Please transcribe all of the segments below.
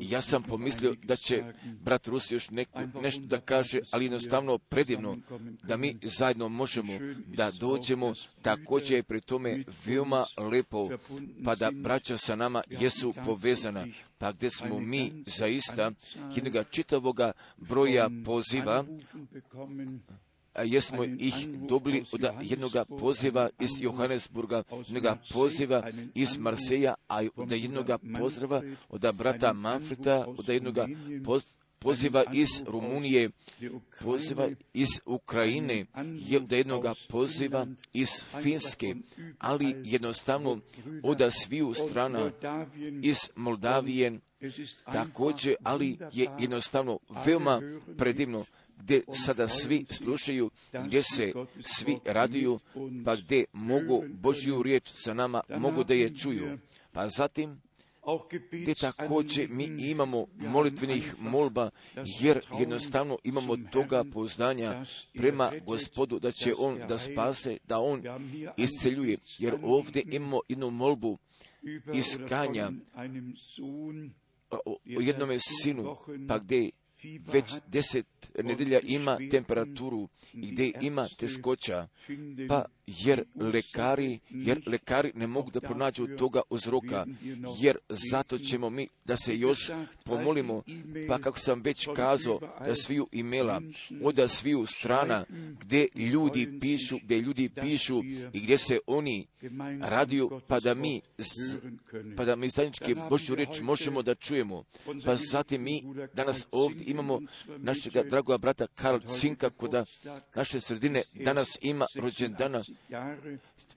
Ja sam pomislio da će brat Rus još neko, nešto da kaže, ali jednostavno predivno da mi zajedno možemo da dođemo, također je pri tome veoma lepo, pa da braća sa nama jesu povezana, pa gdje smo mi zaista jednoga čitavoga broja poziva, jesmo ih dobili od jednog poziva iz Johannesburga, jednog poziva iz Marseja, a od jednog pozdrava od brata Manfreda, od jednog poziva iz Rumunije, poziva iz Ukrajine, od jednog poziva iz Finske, ali jednostavno od sviju strana iz Moldavije, također, ali je jednostavno veoma predivno gdje sada svi slušaju, gdje se svi raduju, pa gdje mogu Božju riječ sa nama, mogu da je čuju. Pa zatim, gdje također mi imamo molitvenih molba, jer jednostavno imamo toga poznanja prema gospodu da će on da spase, da on isceljuje, jer ovdje imamo jednu molbu iskanja o jednome sinu, pa gdje već deset nedelja ima temperaturu i gdje ima teškoća, pa jer lekari, jer lekari ne mogu da pronađu toga uzroka, jer zato ćemo mi da se još pomolimo, pa kako sam već kazao, da sviju imela, od sviju strana, gdje ljudi pišu, gdje ljudi pišu i gdje se oni radiju, pa da mi, pa da mi zajednički Božju reč možemo da čujemo. Pa zatim mi danas ovdje imamo našeg dragoga brata Karl Cinka, kod naše sredine danas ima rođendana,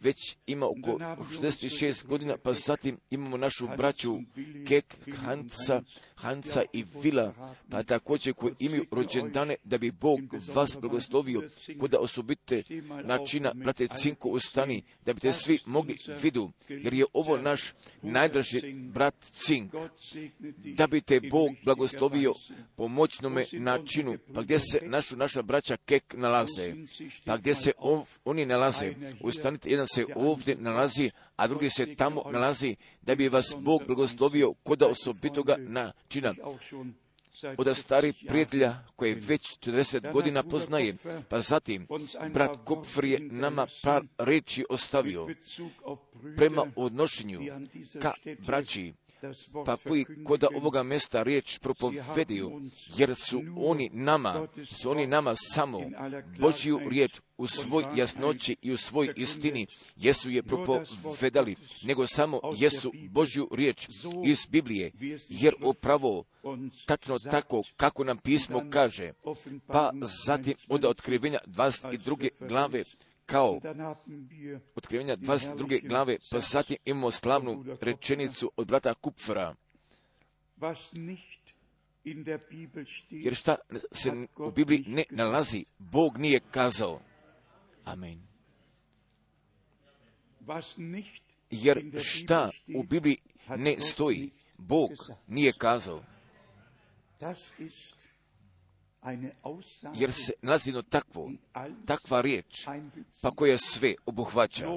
već ima oko 66 godina, pa zatim imamo našu braću Kek, Hanca, Hanca i Vila, pa također koji imaju rođendane, da bi Bog vas blagoslovio, kod osobite načina, brate Cinko, ustani, da biste svi mogli vidu, jer je ovo naš najdraži brat Cink, da bi te Bog blagoslovio po moćnome načinu, pa gdje se našu, naša braća Kek nalaze, pa gdje se on, oni nalaze, ustanite, jedan se ovdje nalazi, a drugi se tamo nalazi, da bi vas Bog blagoslovio kod osobitoga načina od starih prijatelja koje već 40 godina poznaje. Pa zatim, brat Kupfer je nama par reči ostavio prema odnošenju ka braći, pa koji koda ovoga mesta riječ propovediju, jer su oni nama, su oni nama samo Božju riječ u svoj jasnoći i u svoj istini, jesu je propovedali, nego samo jesu Božju riječ iz Biblije, jer upravo tačno tako kako nam pismo kaže, pa zatim od otkrivenja 22. glave kao otkrivenja 22. glave, pa zatim imamo slavnu rečenicu od brata Kupfera. Jer šta se u Bibliji ne nalazi, Bog nije kazao. Amen. Jer šta u Bibliji ne stoji, Bog nije kazao jer se nalazi jedno takvo, takva riječ, pa koja sve obuhvaća,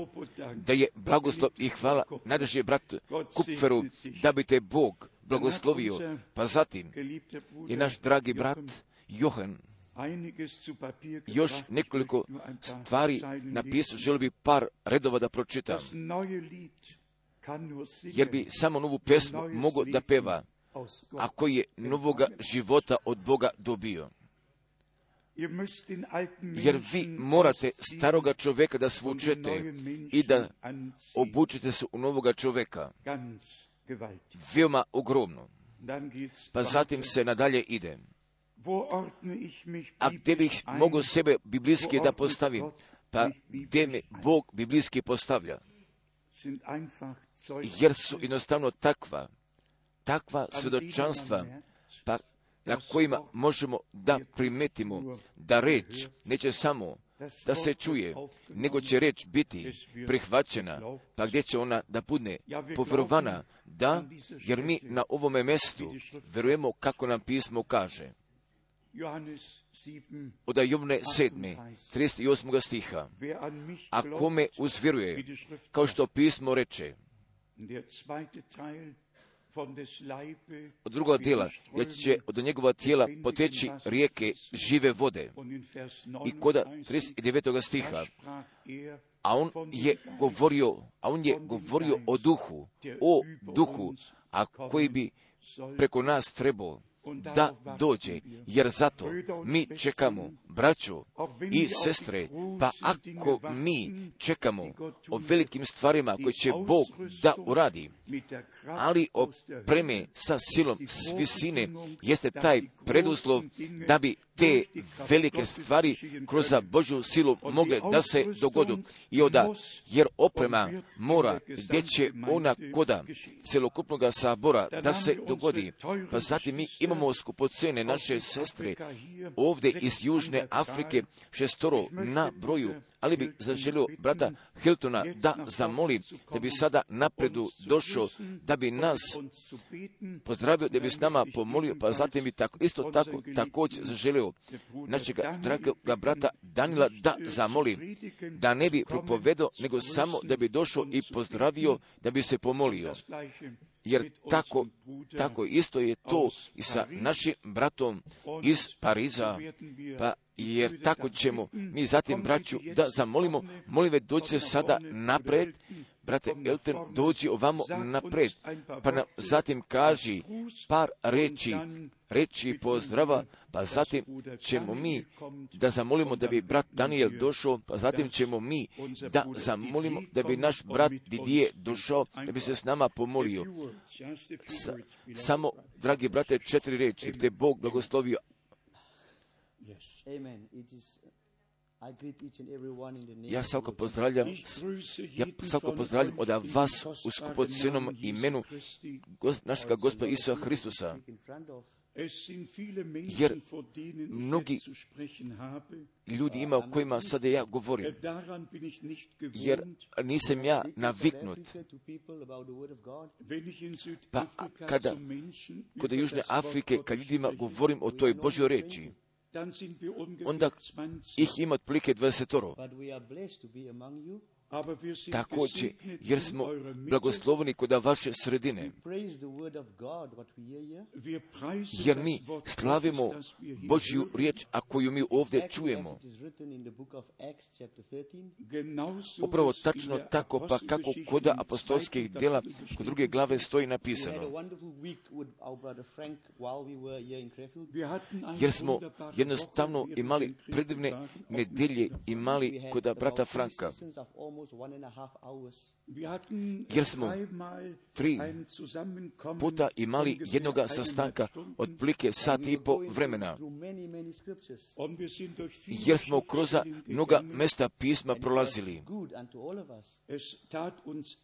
da je blagoslov i hvala. Najdraži brat Kupferu, da bi te Bog blagoslovio, pa zatim je naš dragi brat Johan još nekoliko stvari napisao, želio bi par redova da pročitam, jer bi samo novu pesmu mogao da peva, a koji je novoga života od Boga dobio. Jer vi morate staroga čovjeka da svučete i da obučite se u novoga čovjeka. Veoma ogromno. Pa zatim se nadalje ide. A gdje bih mogao sebe biblijski da postavim? Pa gdje me Bog biblijski postavlja? Jer su jednostavno takva, takva svjedočanstva, pa na kojima možemo da primetimo da reč neće samo da se čuje, nego će reč biti prihvaćena, pa gdje će ona da bude povjerovana, da, jer mi na ovome mjestu verujemo kako nam pismo kaže. Od Jovne 7. 38. stiha. A kome uzvjeruje, kao što pismo reče, od drugog dijela, jer će od njegova tijela poteći rijeke žive vode. I koda 39. stiha, a on je govorio, a on je govorio o duhu, o duhu, a koji bi preko nas trebao da dođe, jer zato mi čekamo, braćo i sestre, pa ako mi čekamo o velikim stvarima koje će Bog da uradi, ali opreme sa silom s visine jeste taj preduslov da bi te velike stvari kroz Božju silu mogle da se dogodu. I onda, jer oprema mora gdje će ona koda celokupnog sabora da se dogodi. Pa zatim mi imamo skupocene naše sestre ovdje iz Južne Afrike šestoro na broju, ali bi zaželio brata Hiltona da zamoli da bi sada napredu došao, da bi nas pozdravio, da bi s nama pomolio, pa zatim bi tako, isto tako također zaželio našeg dragoga brata Danila da zamoli, da ne bi propovedao, nego samo da bi došao i pozdravio, da bi se pomolio. Jer tako, tako isto je to i sa našim bratom iz Pariza, pa jer tako ćemo mi zatim braću da zamolimo, molim ve dođe sada napred, brate Elton, dođi ovamo napred, pa nam zatim kaži par reči, reči pozdrava, pa zatim ćemo mi da zamolimo da bi brat Daniel došao, pa zatim ćemo mi da zamolimo da bi naš brat Didije došao, da bi se s nama pomolio. Sa, samo, dragi brate, četiri reči, te Bog blagoslovio. Amen. Ja svako pozdravljam, ja svako pozdravljam od vas u skupocenom imenu našega gospoda Isusa Hristusa. Jer mnogi ljudi ima o kojima sada ja govorim. Jer nisam ja naviknut. Pa kada kod Južne Afrike, kad ljudima govorim o toj Božoj reči, onda ih ima otprilike dvadesetoro. Također, jer smo blagosloveni kod vaše sredine, jer mi slavimo Božju riječ, a koju mi ovdje čujemo. Upravo tačno tako, pa kako kod apostolskih djela, kod druge glave stoji napisano. Jer smo jednostavno imali predivne nedelje imali kod brata Franka jer smo tri puta imali jednoga sastanka od plike sat i po vremena. Jer smo kroz mnoga mesta pisma prolazili.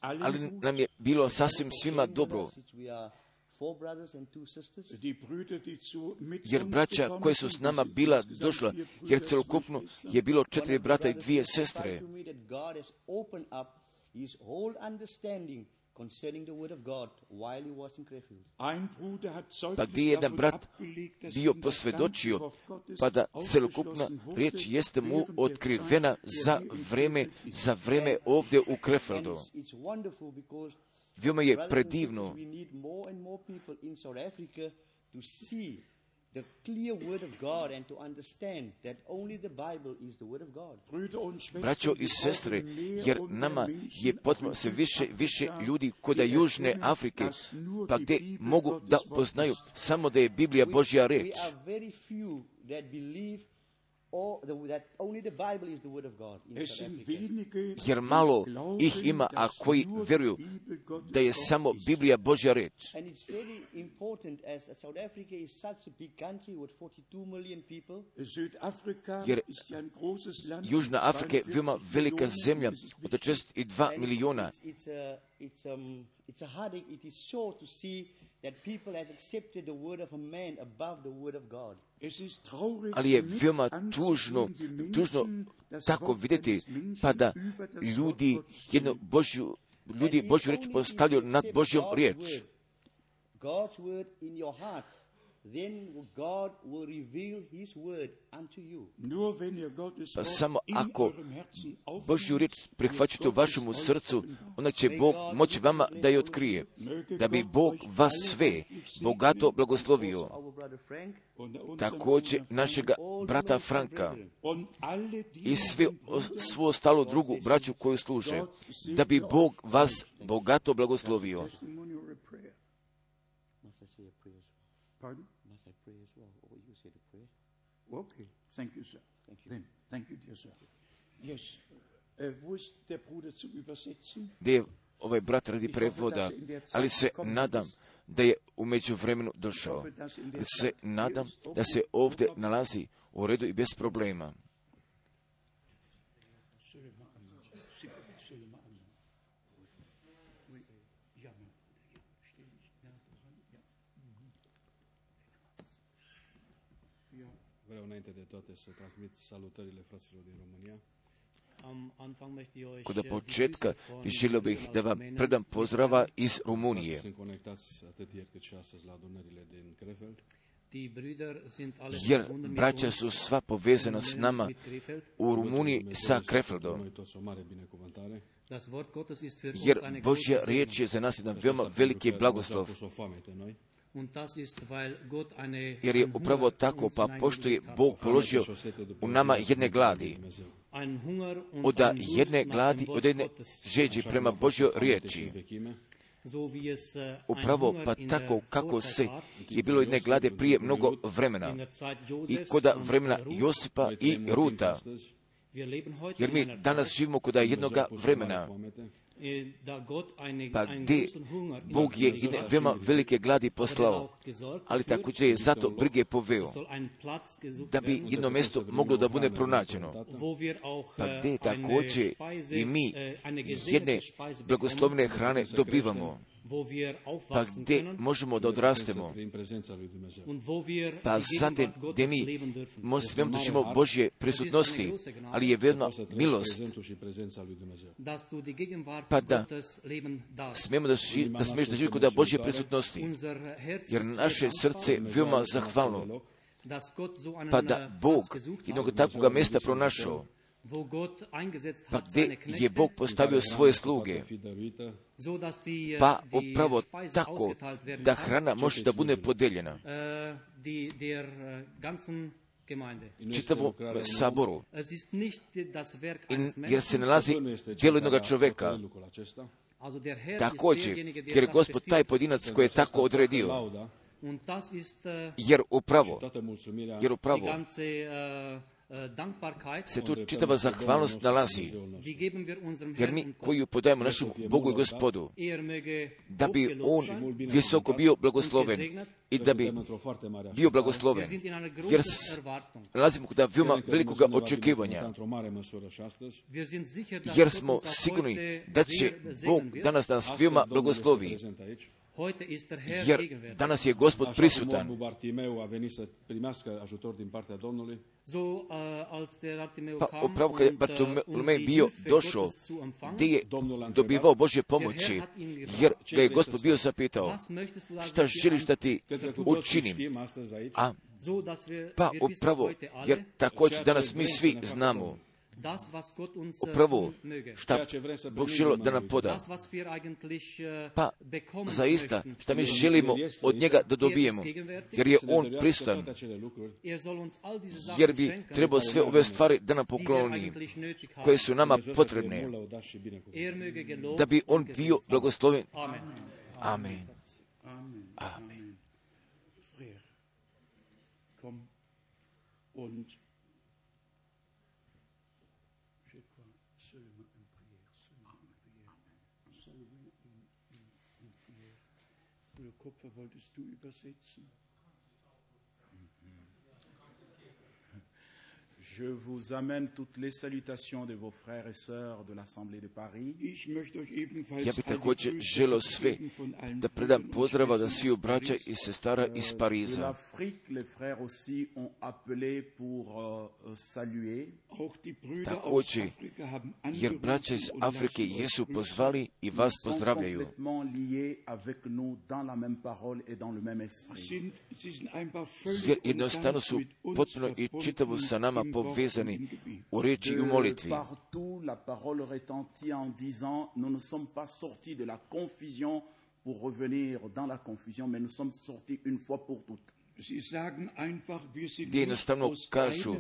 Ali nam je bilo sasvim svima dobro. Jer braća koje su s nama bila došla, jer celokupno je bilo četiri brata i dvije sestre. Pa gdje je jedan brat bio posvjedočio, pa da celokupna riječ jeste mu otkrivena za vreme, za vreme ovdje u Krefeldu. Veoma je predivno the clear word of God and to understand that only the Bible is the word of God. Braćo i sestre, jer nama je potrebno se više, više ljudi koda Južne Afrike, pa gdje mogu da poznaju samo da je Biblija Božja reč. Jer malo ih ima, a koji vjeruju da je samo Biblija Božja reč. Jer Južna Afrika je veoma velika zemlja od 62 miliona. It's a heartache, it is sure to see that people has accepted the word of a man above the word of God. Ali je veoma tužno, tužno tako vidjeti, pa da ljudi jednu Božju, ljudi Božju reč postavljaju nad Božjom riječ. Pa samo ako Božju riječ prihvaćate u vašemu srcu, onda će Bog moći vama da je otkrije, da bi Bog vas sve bogato blagoslovio. Također našega brata Franka. i sve, svu ostalu drugu braću koju služe, da bi Bog vas bogato blagoslovio. Okay, thank you, sir. Thank you. Then, thank you, dear sir. Yes. Uh, wo ist der Bruder zum Übersetzen? Gdje je ovaj brat radi prevoda, ali se nadam da je umeđu vremenu došao. Se nadam da se ovdje nalazi u redu i bez problema. Înainte de toate să transmit salutările fraților din România. Kod početka želio bih da vam predam pozdrava iz Rumunije. Sunt conectați atât ieri cât și astăzi la adunările din Krefeld. Jer braća su sva povezana s nama u Rumuniji sa Krefeldom. Jer Božja riječ je za nas jedan veoma veliki blagoslov. Jer je upravo tako, pa pošto je Bog položio u nama jedne gladi, od jedne gladi, od jedne žeđi prema Božjoj riječi, Vechime. upravo pa tako kako se je bilo jedne glade prije mnogo vremena. I koda vremena Josipa i Ruta, jer mi danas živimo koda jednoga vremena, pa gdje Bog je jedne veoma velike gladi poslao, ali također je zato brige poveo, da bi jedno mjesto moglo da bude pronađeno. Pa gdje također i mi jedne blagoslovne hrane dobivamo, pa gdje možemo da odrastemo, pa zatim gdje mi mo- smijemo da živimo Božje prisutnosti, ali je veoma milost, pa da smijemo da, ži, da smiješ da živi kod Božje prisutnosti, jer naše srce veoma zahvalno, pa da Bog jednog takvog mjesta pronašao, pa gdje je Bog postavio svoje sluge, dăruită pa upravo tako da hrana može da bude podeljena. Čitavom saboru, in, jer se nalazi djelo jednog acesta. Također, jer je gospod taj pojedinac koji je tako odredio, jer upravo, mulțumirea jer upravo se tu čitava zahvalnost nalazi, jer mi koju podajemo našem Bogu i gospodu, da bi on visoko bio blagosloven i da bi bio blagosloven, jer nalazimo kod veoma velikoga očekivanja, jer smo sigurni da će Bog danas nas veoma blagoslovi, jer danas je gospod prisutan. orbul Bartimeu a venit să primească ajutor din partea Domnului, Pa upravo kad je Bartolomej bio došao, gdje je dobivao Božje pomoći, jer ga je gospod bio zapitao, šta želiš da ti toții učinim? A pa upravo, jer također danas mi svi znamo upravo šta Bog želo da nam poda. Dumnezeu. Pa zaista šta mi želimo od njega da dobijemo, jer je on pristan, jer bi trebao sve ove stvari da nam pokloni, koje su nama potrebne, da bi on bio blagosloven. Amen. Amen. Amen. Prière. Bruder Kupfer, wolltest du übersetzen? Je vous amène toutes les salutations de vos frères et sœurs de l'Assemblée de Paris. Ja bih također želio sve da predam pozdrava da sviju braća i sestara iz De Pariza. les frères aussi ont appelé pour euh, saluer. Također, jer braća iz Afrike jesu pozvali i vas pozdravljaju. Jer jednostavno su potpuno i čitavo sa nama Partout, la parole retentit en disant Nous ne sommes pas sortis de la confusion pour revenir dans la confusion, mais nous sommes sortis une fois pour toutes. Gdje jednostavno kažu,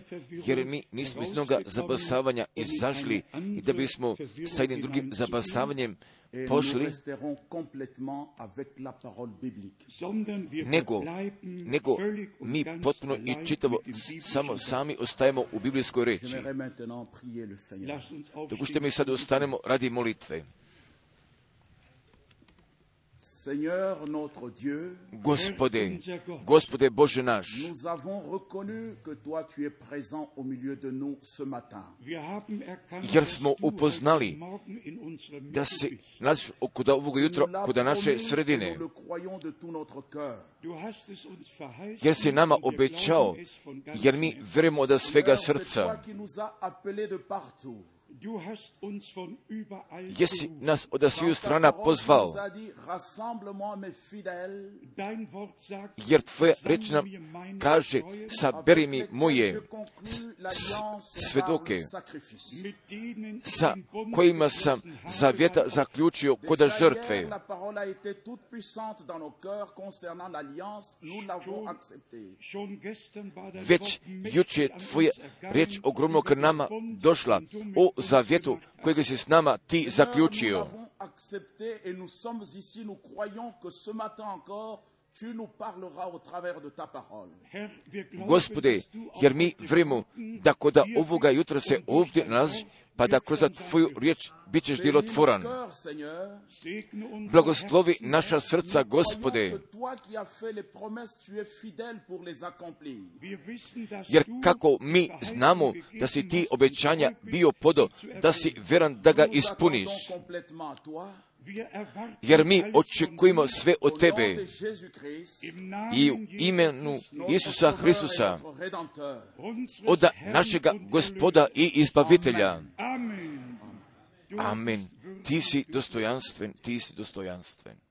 jer mi nismo iz jednoga zabasavanja izašli i da bismo sa jednim drugim nous pošli, nego, nego mi potpuno i čitavo samo sami ostajemo u biblijskoj reči. Dopušte mi sad ostanemo radi molitve. Seigneur notre Dieu, Gospode, Gospode Bože naš, nous avons reconnu que toi tu es présent au milieu de nous ce matin. jer smo upoznali da se jutra naše promis et sredine, nous le croyons de tout notre cœur. jer si nama obećao, jer mi verujemo da svega c'est toi srca, jesi nas od sviju strana pozvao, jer tvoja reč nam kaže, saberi mi moje svedoke, sa kojima sam zavjeta zaključio koda Déjà žrtve. Već juče je tvoja reč ogromno k nama došla. o zavjetu kojega si s nama ti zaključio. l'avons accepté et nous sommes ici. Nous croyons que ce matin encore, tu nous parleras au travers de ta parole. Gospode, jer mi vremo da koda ovoga jutra se ovdje nalazi, pa da kroz tvoju riječ bit ćeš djelotvoran. Blagoslovi naša srca, Gospode, jer kako mi znamo da si ti obećanja bio podo, da si veran da ga ispuniš, jer mi očekujemo sve od tebe. i u imenu Isusa Hristusa, od našega gospoda i izbavitelja. Amen. Ti si dostojanstven, ti si dostojanstven.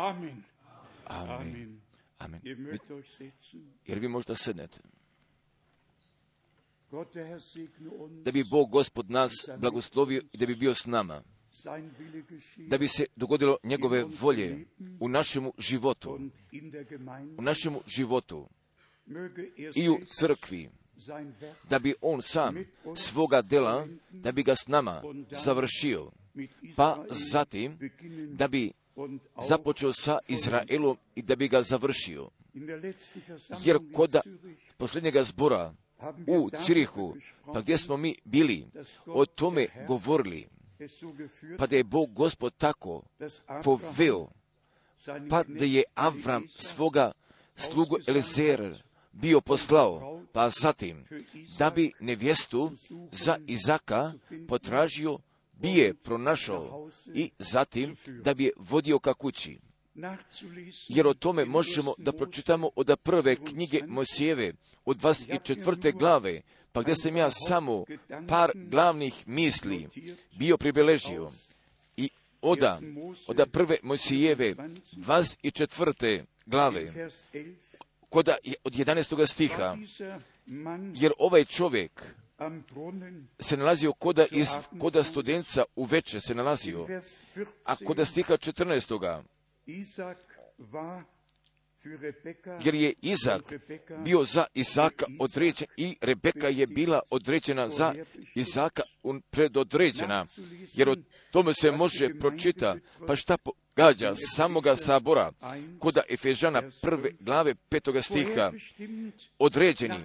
Amen. Amen. Amen. Jer vi možda sednete. Da bi Bog gospod nas blagoslovio i da bi bio s nama. Da bi se dogodilo njegove volje u našemu životu. U našemu životu er i u crkvi. Da bi on sam svoga dela, da bi ga s nama završio. Pa zatim da bi započeo sa Izraelom i da bi ga završio. Jer Zürich posljednjega zbora u Cirihu, pa gdje smo mi bili, o tome govorili, pa da je Bog gospod tako poveo, pa da je Avram svoga slugu Elizer bio poslao, pa zatim da bi nevjestu za Izaka potražio, bi je pronašao i zatim da bi je vodio ka kući. Jer o tome možemo da pročitamo od prve knjige Mosijeve, od 24. glave, pa gdje sam ja samo par glavnih misli bio pribeležio i oda, oda prve Mojsijeve 24. glave, koda od 11. stiha, jer ovaj čovjek se nalazio koda iz koda studenca u veče se nalazio, a koda stiha 14 jer je Izak bio za Izaka određen i Rebeka je bila određena za Izaka predodređena, jer o tome se može pročita, pa šta pogađa samoga sabora, koda Efežana prve glave petoga stiha, određeni,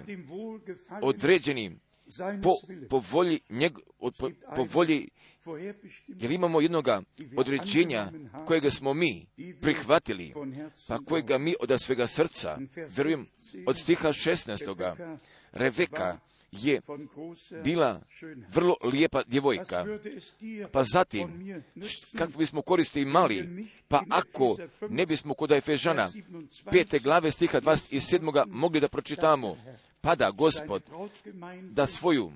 određeni po, po volji, njeg, po, po volji jer imamo jednoga određenja kojega smo mi prihvatili, pa kojega mi od svega srca, vjerujem, od stiha 16. Reveka je bila vrlo lijepa djevojka. Pa zatim, kako bismo koristi imali, pa ako ne bismo kod Efežana pete glave stiha 27. mogli da pročitamo, pada gospod da svoju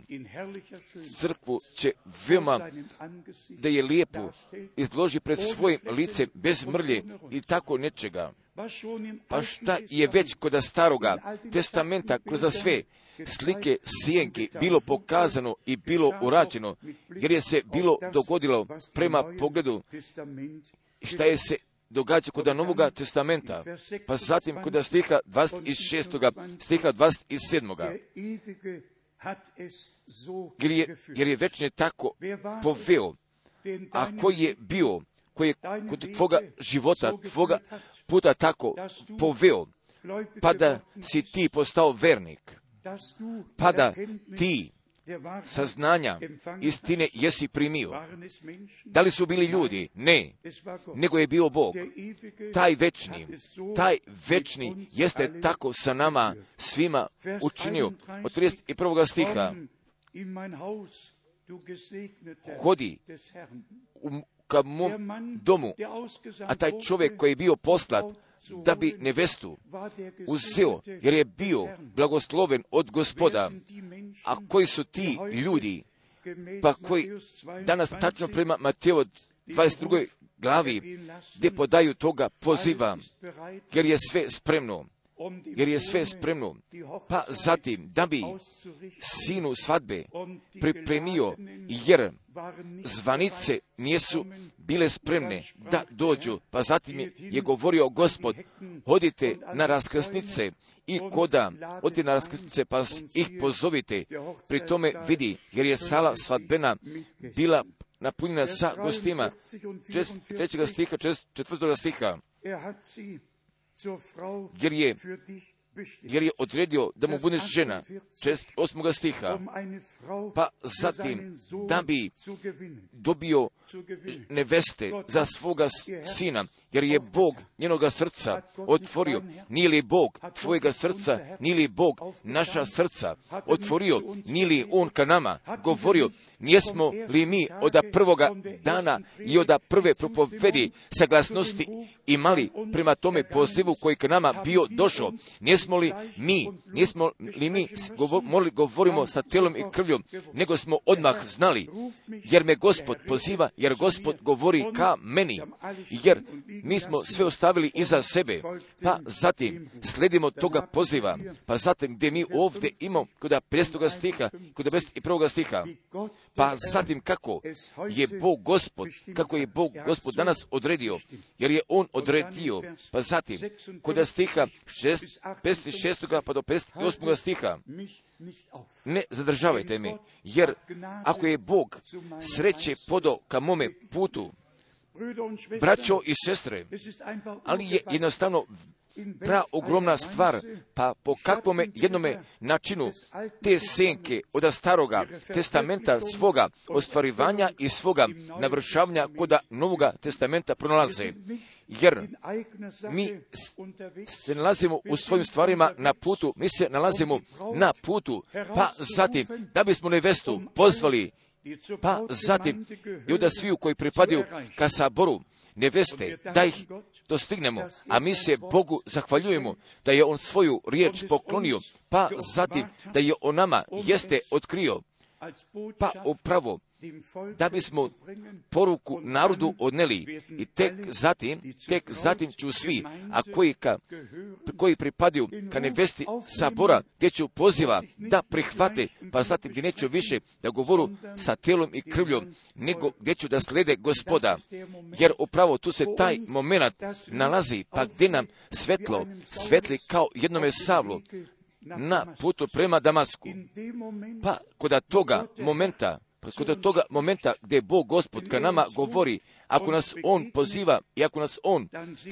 crkvu će veoma da je lijepu izloži pred svojim licem bez mrlje i tako nečega. Pa šta je već kod staroga testamenta kroz sve slike sjenke bilo pokazano i bilo urađeno, jer je se bilo dogodilo prema pogledu šta je se događa kod Novoga testamenta, pa zatim kod stiha 26. stiha 27. Jer je, jer je večne tako poveo, a koji je bio, koji je kod tvoga života, tvoga puta tako poveo, pa da si ti postao vernik, pa da ti saznanja istine jesi primio. Da li su bili ljudi? Ne. Nego je bio Bog. Taj večni, taj večni jeste tako sa nama svima učinio. Od 31. stiha hodi ka mom domu, a taj čovjek koji je bio poslat da bi nevestu uzeo, jer je bio blagosloven od gospoda. A koji su ti ljudi, pa koji danas tačno prema Mateo 22. glavi, gdje podaju toga poziva, jer je sve spremno jer je sve spremno. Pa zatim, da bi sinu svadbe pripremio, jer zvanice nijesu bile spremne da dođu, pa zatim je govorio gospod, hodite na raskrsnice i koda odite na raskrsnice pa ih pozovite. Pri tome vidi, jer je sala svadbena bila napunjena sa gostima. Trećega stiha, četvrtoga stiha jer je, jer je odredio da mu budeš žena, čest osmoga stiha, pa zatim da bi dobio neveste za svoga sina, jer je Bog njenoga srca otvorio, nije li Bog tvojega srca, nije li Bog naša srca otvorio, nije li On ka nama govorio, Nijesmo li mi od prvoga dana i od prve propovedi saglasnosti imali prema tome pozivu koji k nama bio došao? Nijesmo li mi, nismo li mi govor, govorimo sa telom i krvljom, nego smo odmah znali, jer me gospod poziva, jer gospod govori ka meni, jer mi smo sve ostavili iza sebe, pa zatim sledimo toga poziva, pa zatim gdje mi ovdje imamo kod 50. stiha, kod 51. stiha, pa zatim kako je Bog gospod, kako je Bog gospod danas odredio, jer je On odredio, pa zatim kod stiha 56. pa do 58. stiha, ne zadržavajte me, jer ako je Bog sreće podo ka mome putu, braćo i sestre, ali je jednostavno pra ogromna stvar, pa po kakvome jednome načinu te senke od staroga testamenta svoga ostvarivanja i svoga navršavanja koda novoga testamenta pronalaze. Jer mi se nalazimo u svojim stvarima na putu, mi se nalazimo na putu, pa zatim da bismo nevestu pozvali, pa zatim i onda sviju koji pripadaju ka saboru, neveste, da ih dostignemo, a mi se Bogu zahvaljujemo da je On svoju riječ poklonio, pa zatim da je o nama jeste otkrio, pa upravo da bismo poruku narodu odneli i tek zatim, tek zatim ću svi, a koji, ka, koji pripadaju ka nevesti sabora, gdje ću poziva da prihvate, pa zatim gdje neću više da govoru sa telom i krvljom, nego gdje ću da slede gospoda, jer upravo tu se taj moment nalazi, pa gdje nam svetlo svetli kao jednome savlu, na putu prema Damasku. Pa kod toga momenta, kod toga momenta gdje Bog Gospod ka nama govori, ako nas On poziva i ako nas On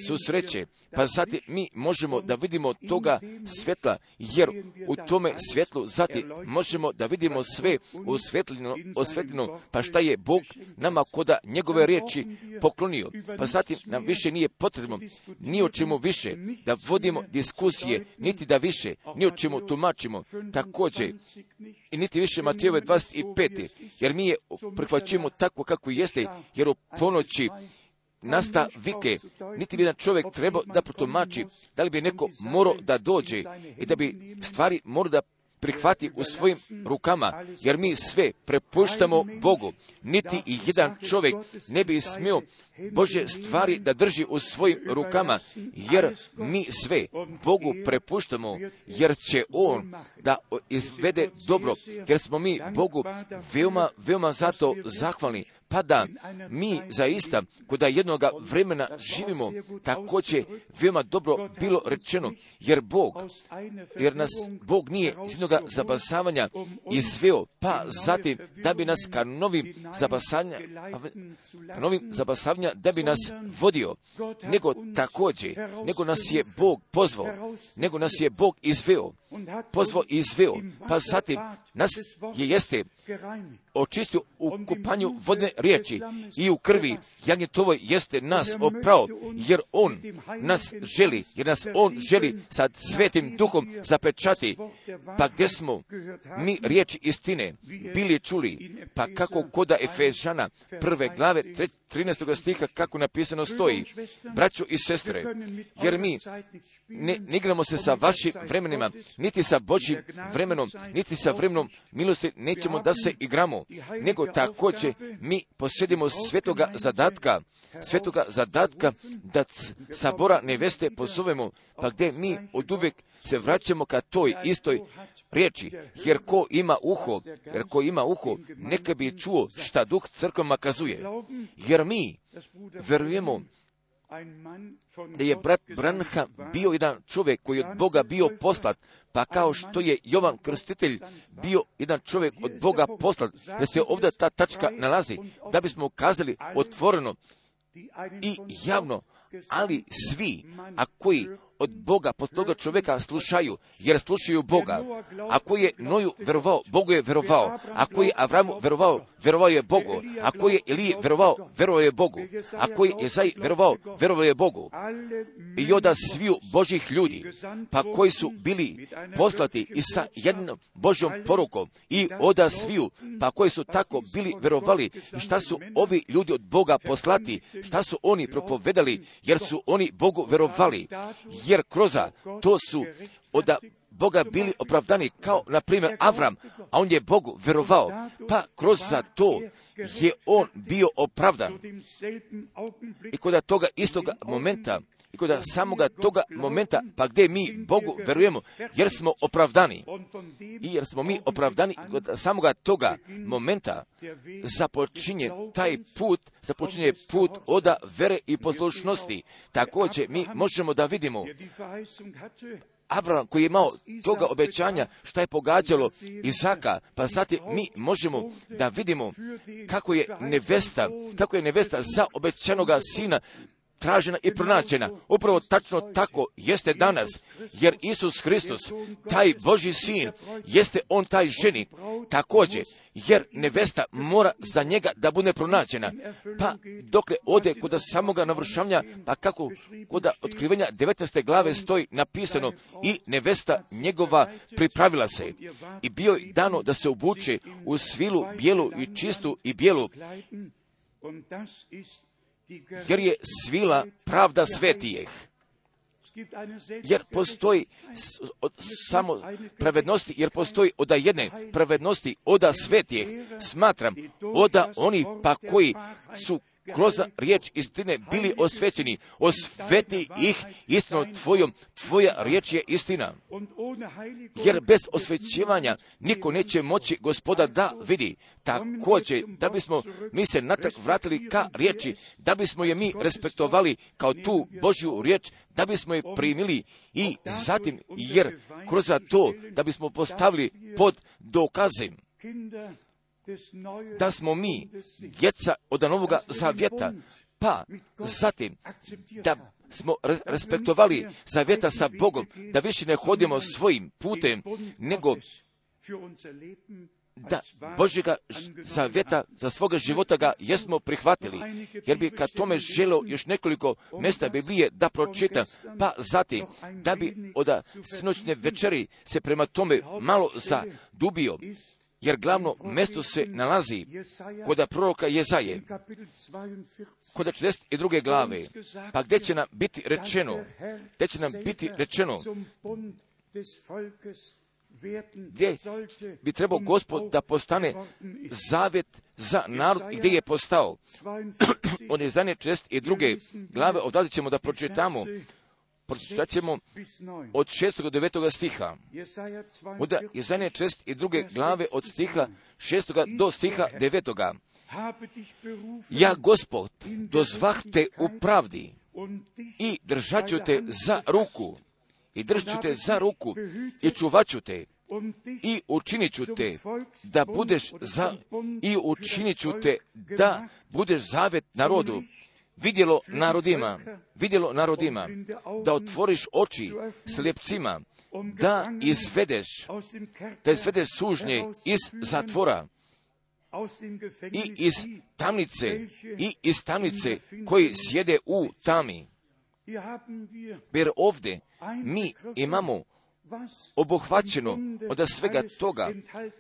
susreće, pa zatim mi možemo da vidimo toga svjetla, jer u tome svjetlu zatim možemo da vidimo sve osvetljeno, osvetljeno, pa šta je Bog nama koda njegove riječi poklonio. Pa zatim nam više nije potrebno ni o čemu više da vodimo diskusije, niti da više, ni o čemu tumačimo. Također, i niti više Matijove 25. Jer mi je prihvaćujemo tako kako jeste, jer u ponoći nasta vike, niti bi jedan čovjek trebao da protumači, da li bi neko morao da dođe i da bi stvari morao da prihvati u svojim rukama, jer mi sve prepuštamo Bogu. Niti i jedan čovjek ne bi smio Bože stvari da drži u svojim rukama, jer mi sve Bogu prepuštamo, jer će On da izvede dobro, jer smo mi Bogu veoma, veoma zato zahvalni pa da mi zaista kod jednoga vremena živimo, tako će veoma dobro bilo rečeno, jer Bog, jer nas Bog nije iz jednoga zabasavanja izveo, pa zatim da bi nas ka novim zabasavanja, novim zabasavanja da bi nas vodio, nego također, nego nas je Bog pozvao, nego nas je Bog izveo, pozvao i izveo, pa zatim nas je jeste očistio u kupanju vodne riječi i u krvi. jagnjetovoj jeste nas oprao, jer On nas želi, jer nas On želi sa svetim duhom zapečati, pa gdje smo mi riječi istine bili čuli, pa kako koda Efežana prve glave 13. stiha kako napisano stoji, braćo i sestre, jer mi ne, ne igramo se sa vašim vremenima, niti sa Božjim vremenom, niti sa vremenom milosti, nećemo da se igramo, nego također mi posjedimo svetoga zadatka, svetoga zadatka da sabora neveste pozovemo, pa gdje mi od uvijek se vraćamo ka toj istoj riječi, jer ko ima uho, jer ko ima uho, neka bi čuo šta duh crkvama kazuje. Jer mi verujemo da je brat Branha bio jedan čovjek koji od Boga bio poslat, pa kao što je Jovan Krstitelj bio jedan čovjek od Boga poslat, da se ovdje ta tačka nalazi, da bismo ukazali otvoreno i javno, ali svi, a koji od Boga, post toga čovjeka slušaju, jer slušaju Boga. Ako je Noju verovao, Bogu je verovao. Ako je Avramu verovao, verovao je Bogu. Ako je Iliji verovao, verovao je Bogu. Ako je Ezaj verovao, verovao je Bogu. I oda sviju Božih ljudi, pa koji su bili poslati i sa jednom Božjom porukom i oda sviju, pa koji su tako bili verovali, šta su ovi ljudi od Boga poslati, šta su oni propovedali, jer su oni Bogu verovali, jer kroza to su od Boga bili opravdani kao, na primjer, Avram, a on je Bogu verovao, pa kroz za to je on bio opravdan. I kod toga istoga momenta, i kod samoga toga momenta, pa gdje mi Bogu verujemo, jer smo opravdani. I jer smo mi opravdani kod samoga toga momenta započinje taj put, započinje put oda vere i poslušnosti. Također mi možemo da vidimo Abraham koji je imao toga obećanja šta je pogađalo Isaka, pa zatim mi možemo da vidimo kako je nevesta, kako je nevesta za obećanoga sina tražena i pronađena. Upravo tačno tako jeste danas, jer Isus Hristos, taj Boži sin, jeste on taj ženik, također, jer nevesta mora za njega da bude pronađena. Pa dokle ode kod samoga navršavanja, pa kako kod otkrivenja 19. glave stoji napisano i nevesta njegova pripravila se i bio je dano da se obuče u svilu bijelu i čistu i bijelu jer je svila pravda svetijeh. Jer postoji od samo pravednosti, jer postoji oda jedne pravednosti, oda svetijeh. Smatram, oda oni pa koji su kroz riječ istine bili osvećeni. Osveti ih istinom tvojom, tvoja riječ je istina. Jer bez osvećivanja niko neće moći gospoda da vidi. Također, da bismo mi se natrag vratili ka riječi, da bismo je mi respektovali kao tu Božju riječ, da bismo je primili i zatim, jer kroz to, da bismo postavili pod dokazem da smo mi djeca od novoga zavjeta, pa zatim da smo respektovali zavjeta sa Bogom, da više ne hodimo svojim putem, nego da Božjega zavjeta za svoga života ga jesmo prihvatili, jer bi kad tome želo još nekoliko mjesta Biblije da pročita, pa zatim da bi od sinoćne večeri se prema tome malo zadubio, jer glavno mjesto se nalazi kod proroka Jezaje, kod 42. glave, pa gdje će nam biti rečeno, gdje će nam biti rečeno, gdje bi trebao gospod da postane zavjet za narod i gdje je postao. On je zadnje čest i druge glave, odavde ćemo da pročitamo pročitat ćemo od 6. do 9. stiha. Onda Jezanje čest i druge glave od stiha 6. do stiha 9. Ja, gospod, dozvah te u pravdi i držat ću te za ruku i držat ću te za ruku i čuvat ću te i učinit ću te da budeš za, i učinit ću te da budeš zavet narodu vidjelo narodima, vidjelo narodima, da otvoriš oči slijepcima, da izvedeš, da izvedeš sužnje iz zatvora i iz tamnice, i iz tamnice koji sjede u tami. Jer ovdje mi imamo obuhvaćeno od svega toga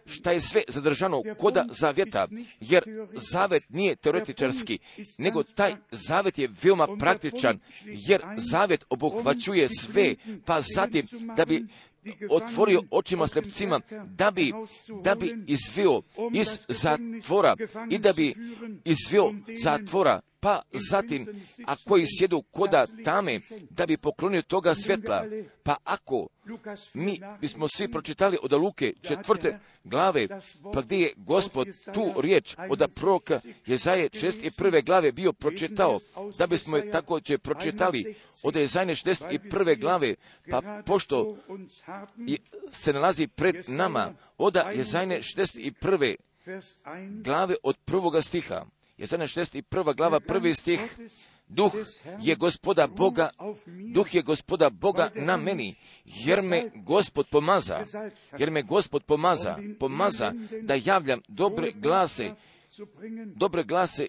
šta je sve zadržano koda zavjeta, jer zavet nije teoretičarski, nego taj zavet je veoma praktičan, jer zavet obuhvaćuje sve, pa zatim da bi otvorio očima slepcima da bi, da bi izvio iz zatvora i da bi izvio zatvora pa zatim, a koji sjedu koda tame, da bi poklonio toga svjetla, pa ako mi bismo svi pročitali od Luke četvrte glave, pa gdje je gospod tu riječ od proroka Jezaje šest i prve glave bio pročitao, da bismo je također pročitali od Jezaje šest i prve glave, pa pošto se nalazi pred nama, od Jezaje šest i prve glave od prvoga stiha. Jesana i prva glava, prvi stih. Duh je gospoda Boga, duh je gospoda Boga na meni, jer me gospod pomaza, jer me gospod pomaza, pomaza da javljam dobre glase, dobre glase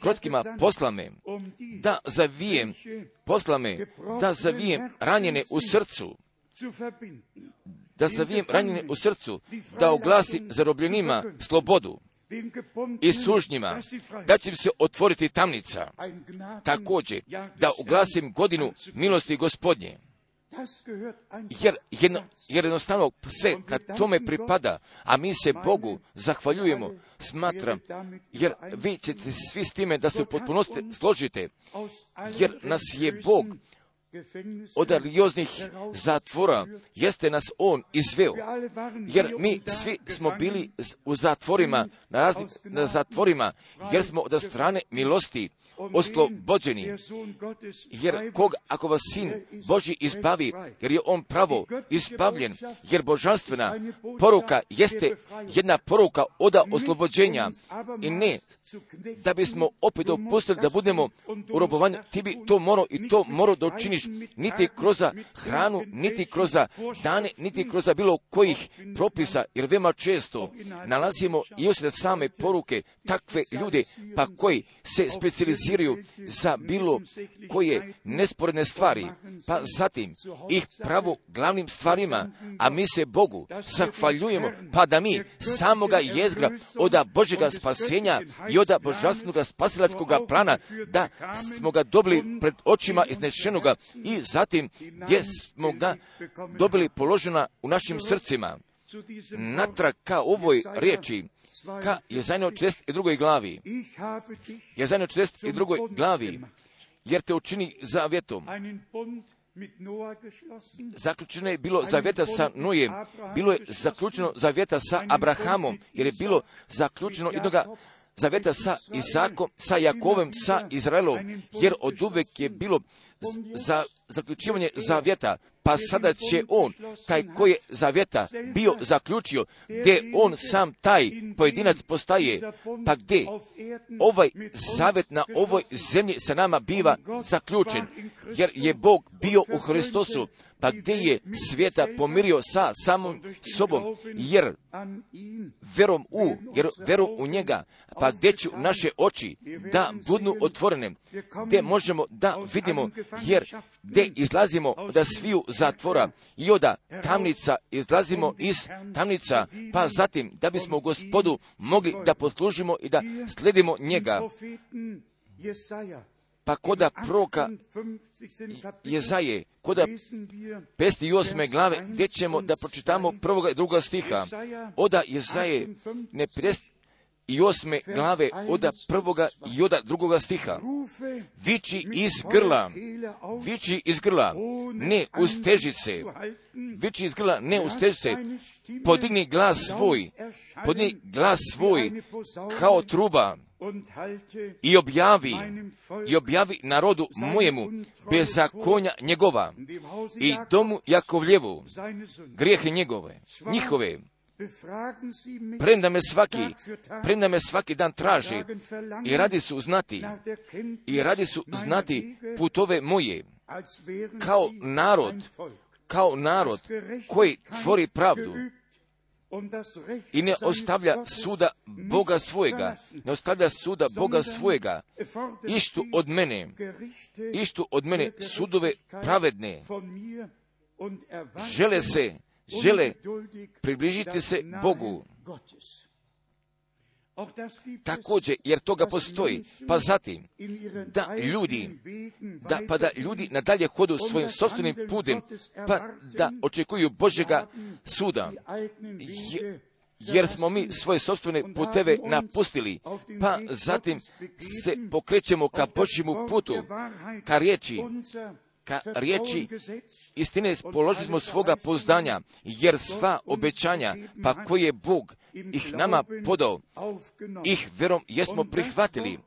krotkima poslame, da zavijem, poslame, da zavijem ranjene u srcu, da zavijem ranjene u srcu, da oglasim zarobljenima slobodu, i sužnjima, da će se otvoriti tamnica. Također, da uglasim godinu milosti gospodnje. Jer, jedno, jer jednostavno sve kad tome pripada, a mi se Bogu zahvaljujemo, smatram, jer vi ćete svi s time da se u potpunosti složite, jer nas je Bog od religioznih zatvora, jeste nas On izveo, jer mi svi smo bili u zatvorima, na raznim na zatvorima, jer smo od strane milosti oslobođeni. Jer kog, ako vas sin Boži izbavi, jer je on pravo izbavljen, jer božanstvena poruka jeste jedna poruka oda oslobođenja i ne da bismo opet dopustili da budemo u robovanju, ti bi to morao i to morao da učiniš niti kroz hranu, niti kroz dane, niti kroz bilo kojih propisa, jer veoma često nalazimo i osjeti same poruke takve ljude, pa koji se specializiraju organiziraju za bilo koje nesporedne stvari, pa zatim ih pravo glavnim stvarima, a mi se Bogu zahvaljujemo, pa da mi samoga jezgra od Božega spasenja i od božanstvenog spasilačkog plana, da smo ga dobili pred očima iznešenoga i zatim gdje smo ga dobili položena u našim srcima. Natrag ka ovoj riječi, ka Jezajno 42. glavi, Jezajno 42. glavi, jer te učini zavjetom. Zaključeno je bilo zavjeta sa Nojem, bilo je zaključeno zavjeta sa Abrahamom, jer je bilo zaključeno jednoga zavjeta sa Isakom, sa Jakovem, sa Izraelom, jer od uvek je bilo za zaključivanje zavjeta, pa sada će on, taj koji je zavjeta bio zaključio, gdje on sam taj pojedinac postaje, pa gdje? Ovaj zavjet na ovoj zemlji sa nama biva zaključen, jer je Bog bio u Hristosu, pa gdje je svijeta pomirio sa samom sobom, jer verom u, jer verom u njega, pa gdje ću naše oči da budnu otvorene, gdje možemo da vidimo, jer gdje izlazimo da sviju zatvora? I od tamnica izlazimo iz tamnica, pa zatim da bismo gospodu mogli da poslužimo i da sledimo njega. Pa koda proka Jezaje, koda 58. glave, gdje ćemo da pročitamo prvoga i druga stiha. Oda Jezaje ne 58. glave oda prvoga i oda drugoga stiha. Viči iz grla, viči iz grla, ne usteži se, viči iz grla, ne usteži se, podigni glas svoj, podigni glas svoj kao truba i objavi, i objavi narodu mojemu bezakonja njegova i domu Jakovljevu grijehe njegove, njihove, premda me svaki, premda me svaki dan traži i radi su znati, i radi su znati putove moje, kao narod, kao narod koji tvori pravdu i ne ostavlja suda Boga svojega, ne ostavlja suda Boga svojega, ištu od mene, ištu od mene sudove pravedne, žele se, žele približiti se Bogu. Također, jer toga postoji, pa zatim, da ljudi, da, pa da ljudi nadalje hodu svojim sobstvenim putem, pa da očekuju Božega suda, jer smo mi svoje sobstvene puteve napustili, pa zatim se pokrećemo ka Božjemu putu, ka riječi, ka riječi istine položili smo svoga pozdanja, jer sva obećanja, pa koje je Bog ih nama podao, ih verom jesmo prihvatili,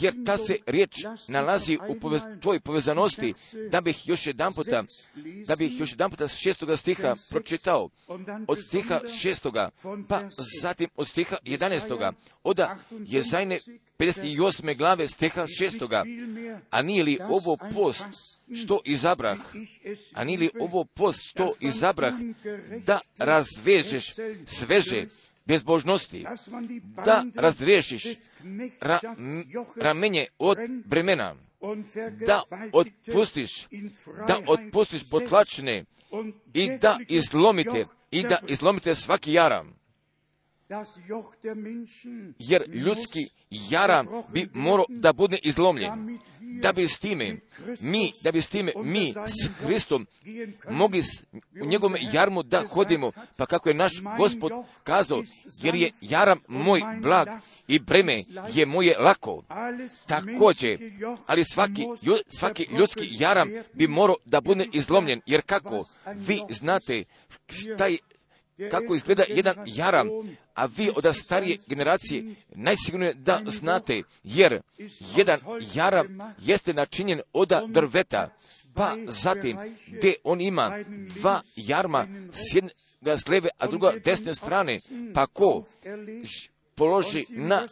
jer ta se riječ nalazi u povez, tvojoj povezanosti, da bih još jedan puta, da bih još jedan puta šestoga stiha pročitao, od stiha šestoga, pa zatim od stiha jedanestoga, oda je zajne 58. glave stiha šestoga, a nije li ovo post što izabrah, a nije li ovo post što izabrah, da razvežeš sveže bezbožnosti, da razriješiš ra, ramenje od bremena, da otpustiš, da otpustiš potlačne i da izlomite, i da izlomite svaki jaram. Jer ljudski jaram bi morao da bude izlomljen. Da bi s time, mi, da bi s time, mi s Hristom mogli u njegovom jarmu da hodimo, pa kako je naš gospod kazao, jer je jaram moj blag i breme je moje lako. Također, ali svaki, svaki ljudski jaram bi morao da bude izlomljen, jer kako? vi znate šta je kako izgleda jedan jaram, a vi od starije generacije najsigurnije da znate, jer jedan jaram jeste načinjen od drveta, pa zatim gdje on ima dva jarma s jedne s leve, a druga desne strane, pa ko položi na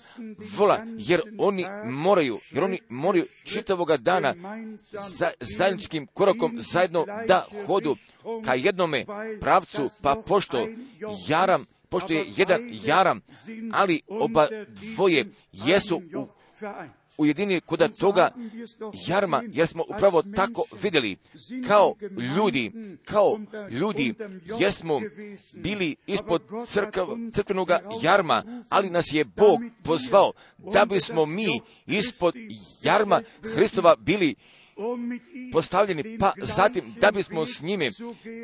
vola, jer oni moraju, jer oni moraju čitavoga dana za zajedničkim korakom zajedno da hodu ka jednome pravcu, pa pošto jaram, pošto je jedan jaram, ali oba dvoje jesu u ujedinili kod toga jarma, jer smo upravo tako vidjeli, kao ljudi, kao ljudi, jesmo bili ispod crkvenog jarma, ali nas je Bog pozvao da bismo mi ispod jarma Hristova bili postavljeni, pa zatim da bismo s njime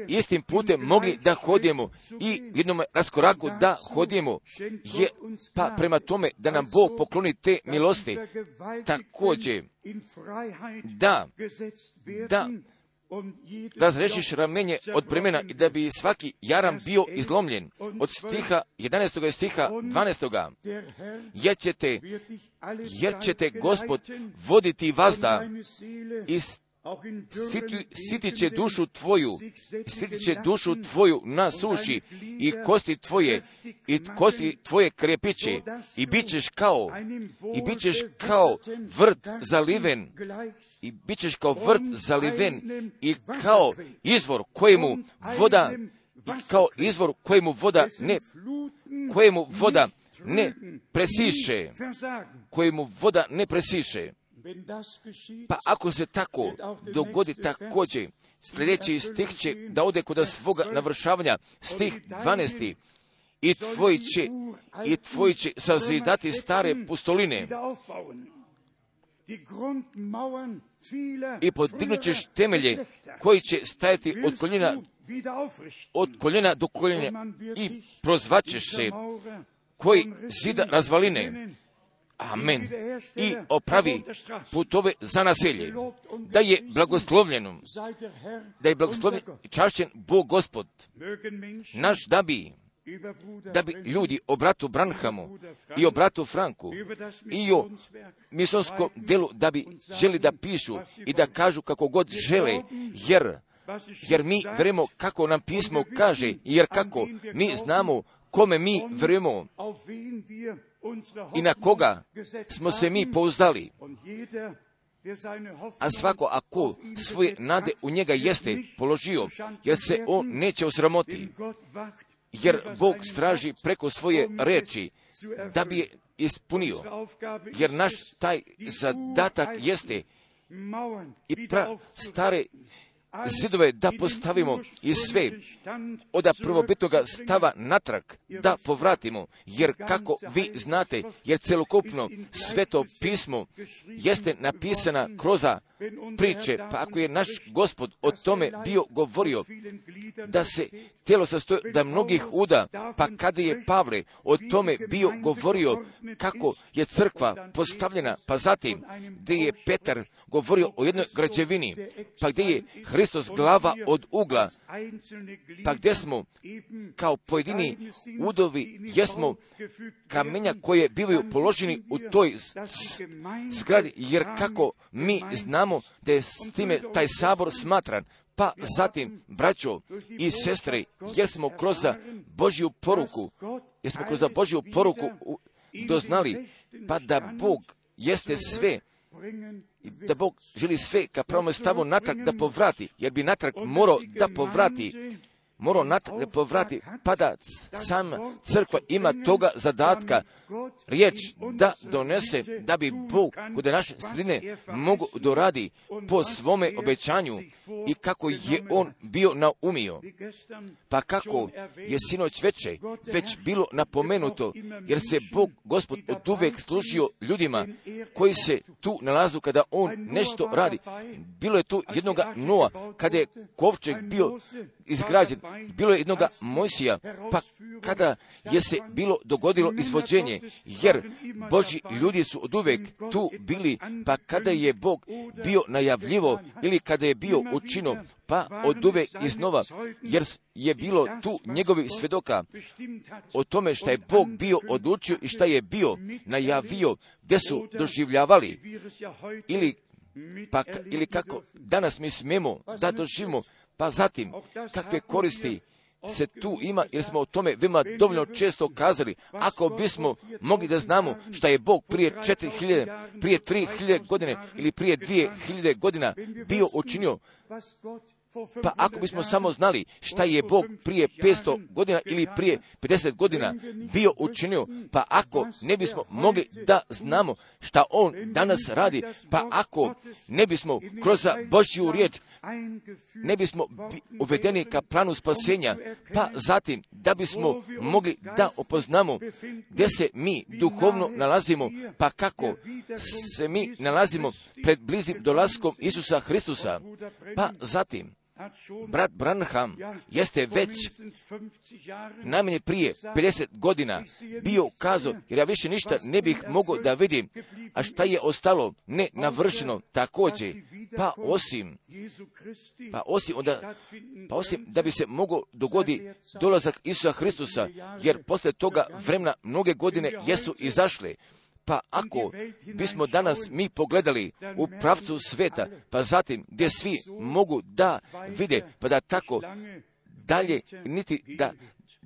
istim putem mogli da hodimo i jednom raskoraku da hodimo, je, pa prema tome da nam Bog pokloni te milosti, također da, da razrešiš ramenje od bremena i da bi svaki jaram bio izlomljen od stiha 11. stiha 12. jer ćete, jer ćete gospod voditi vazda i siti će dušu tvoju, siti će dušu tvoju na suši i kosti tvoje, i kosti tvoje krepiće i bit ćeš kao, i bit ćeš kao vrt zaliven, i bit ćeš kao vrt zaliven i kao izvor kojemu voda, kao izvor kojemu voda ne, kojemu voda ne presiše, kojemu voda ne presiše. Pa ako se tako dogodi također, sljedeći stih će da ode kod svoga navršavanja, stih 12. I tvoj će, i tvoj će sazidati stare pustoline. i podignut ćeš temelje koji će stajati od koljena, od koljena do koljena i prozvaćeš se koji zida razvaline Amen. I opravi putove za naselje. Da je blagoslovljeno. Da je blagoslovljen i čašćen Bog Gospod. Naš da bi da bi ljudi o bratu Branhamu i o bratu Franku i o misonskom delu da bi želi da pišu i da kažu kako god žele, jer, jer mi vremo kako nam pismo kaže, jer kako mi znamo kome mi vremo i na koga smo se mi pouzdali. A svako ako svoje nade u njega jeste položio, jer se on neće osramoti, jer Bog straži preko svoje reči da bi je ispunio, jer naš taj zadatak jeste i pra stare zidove da postavimo i sve od prvobitnoga stava natrag da povratimo, jer kako vi znate, jer celokupno sveto pismo jeste napisana kroza priče, pa ako je naš gospod o tome bio govorio, da se tijelo sastoji da mnogih uda, pa kada je Pavle o tome bio govorio kako je crkva postavljena, pa zatim gdje je Petar govorio o jednoj građevini, pa gdje je Hristos glava od ugla, pa gdje smo? Kao pojedini udovi, jesmo kamenja koje bivaju položeni u toj zgradi, jer kako mi znamo da je s time taj sabor smatran, pa zatim, braćo i sestre, jer smo kroz Božju poruku, jer smo kroz Božju poruku doznali, pa da Bog jeste sve, da Bog želi sve ka pravom stavu natrag da povrati, jer bi natrag morao da povrati morao natrag povrati, pa da sam crkva ima toga zadatka, riječ da donese, da bi Bog kod naše sredine mogu doradi po svome obećanju i kako je on bio naumio. Pa kako je sinoć veće, već bilo napomenuto, jer se Bog, Gospod, od uvijek služio ljudima koji se tu nalazu kada on nešto radi. Bilo je tu jednoga Noa, kada je kovčeg bio izgrađen, bilo je jednoga Mojsija, pa kada je se bilo dogodilo izvođenje, jer Boži ljudi su od uvek tu bili, pa kada je Bog bio najavljivo ili kada je bio učino, pa od uvek iznova, jer je bilo tu njegovi svedoka o tome šta je Bog bio odlučio i šta je bio najavio, gdje su doživljavali. Ili pa, ili kako danas mi smemo da doživimo pa zatim, kakve koristi se tu ima, jer smo o tome veoma dovoljno često kazali. Ako bismo mogli da znamo šta je Bog prije 4000, prije 3000 godine ili prije 2000 godina bio učinio, Pa ako bismo samo znali šta je Bog prije 500 godina ili prije 50 godina bio učinio, pa ako ne bismo mogli da znamo šta On danas radi, pa ako ne bismo kroz Božju riječ ne bismo uvedeni ka planu spasenja, pa zatim da bismo mogli da opoznamo gdje se mi duhovno nalazimo, pa kako se mi nalazimo pred blizim dolaskom Isusa Hristusa, pa zatim Brat Branham jeste već najmanje prije 50 godina bio kazao, jer ja više ništa ne bih mogao da vidim, a šta je ostalo ne navršeno također, pa osim, pa osim, onda, pa osim da bi se mogao dogodi dolazak Isusa Hristusa, jer posle toga vremena mnoge godine jesu izašle, pa ako bismo danas mi pogledali u pravcu sveta, pa zatim gdje svi mogu da vide, pa da tako dalje, niti da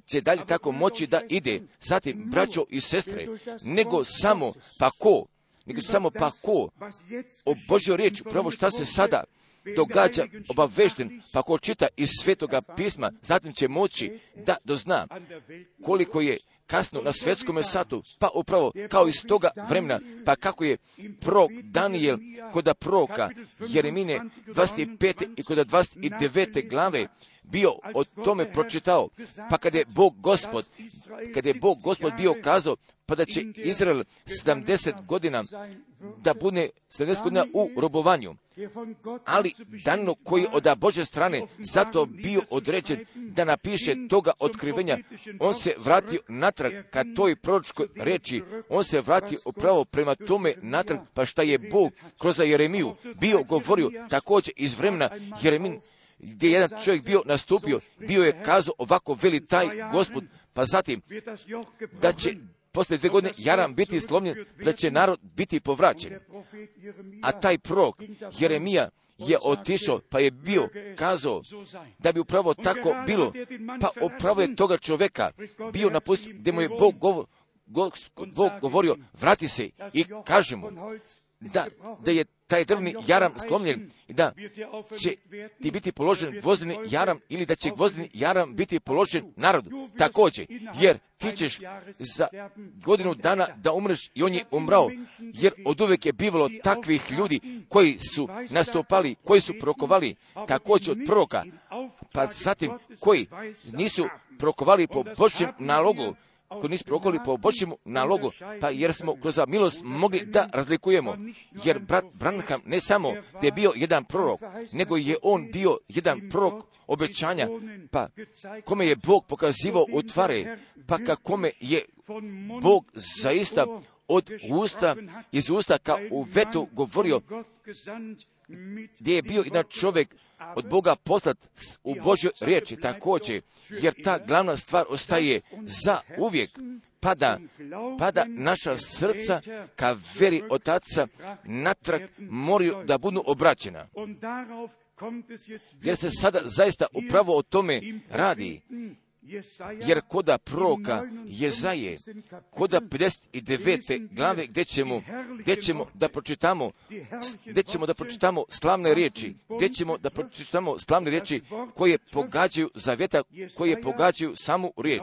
će dalje tako moći da ide, zatim braćo i sestre, nego samo pa ko, nego samo pa ko o Božoj riječ, pravo šta se sada događa obavešten, pa ko čita iz svetoga pisma, zatim će moći da dozna koliko je kasno na svetskom satu, pa upravo kao iz toga vremena, pa kako je prok Daniel kod proka Jeremine 25. i kod 29. glave bio o tome pročitao, pa kada je Bog gospod, kada je Bog gospod bio kazao, pa da će Izrael 70 godina da bude 70 godina u robovanju. Ali Danilo koji od Bože strane zato bio određen da napiše toga otkrivenja, on se vratio natrag ka toj proročkoj reči, on se vratio upravo prema tome natrag, pa šta je Bog kroz Jeremiju bio govorio također iz vremena Jeremin, gdje je jedan čovjek bio nastupio, bio je kazao ovako veli taj gospod, pa zatim da će poslije dvije godine jaram biti slomljen, da će narod biti povraćen. A taj prorok, Jeremija, je otišao, pa je bio kazao da bi upravo tako bilo, pa upravo je toga čovjeka bio napustio, gdje mu je Bog, govor, Bog govorio, vrati se i kaže mu da, da je taj drvni jaram slomljen i da će ti biti položen gvozdeni jaram ili da će gvozdeni jaram biti položen narodu. Također, jer ti ćeš za godinu dana da umreš i on je umrao, jer od uvek je bivalo takvih ljudi koji su nastupali, koji su prokovali također od proroka, pa zatim koji nisu prokovali po Božjem nalogu, ako nisu prokoli po Božjemu nalogu, pa jer smo kroz milost mogli da razlikujemo. Jer brat Branham ne samo da je bio jedan prorok, nego je on bio jedan prorok obećanja, pa kome je Bog pokazivao u tvare, pa kome je Bog zaista od usta, iz usta kao u vetu govorio, gdje je bio jedan čovjek od Boga poslat u Božoj riječi također, jer ta glavna stvar ostaje za uvijek, pada, pada naša srca ka veri otaca natrag moraju da budu obraćena. Jer se sada zaista upravo o tome radi jer koda proka Jezaje, koda 59. glave gdje ćemo, gdje ćemo da pročitamo, gdje ćemo da pročitamo slavne riječi, gdje ćemo da pročitamo slavne riječi koje pogađaju zavjeta, koje pogađaju samu riječ.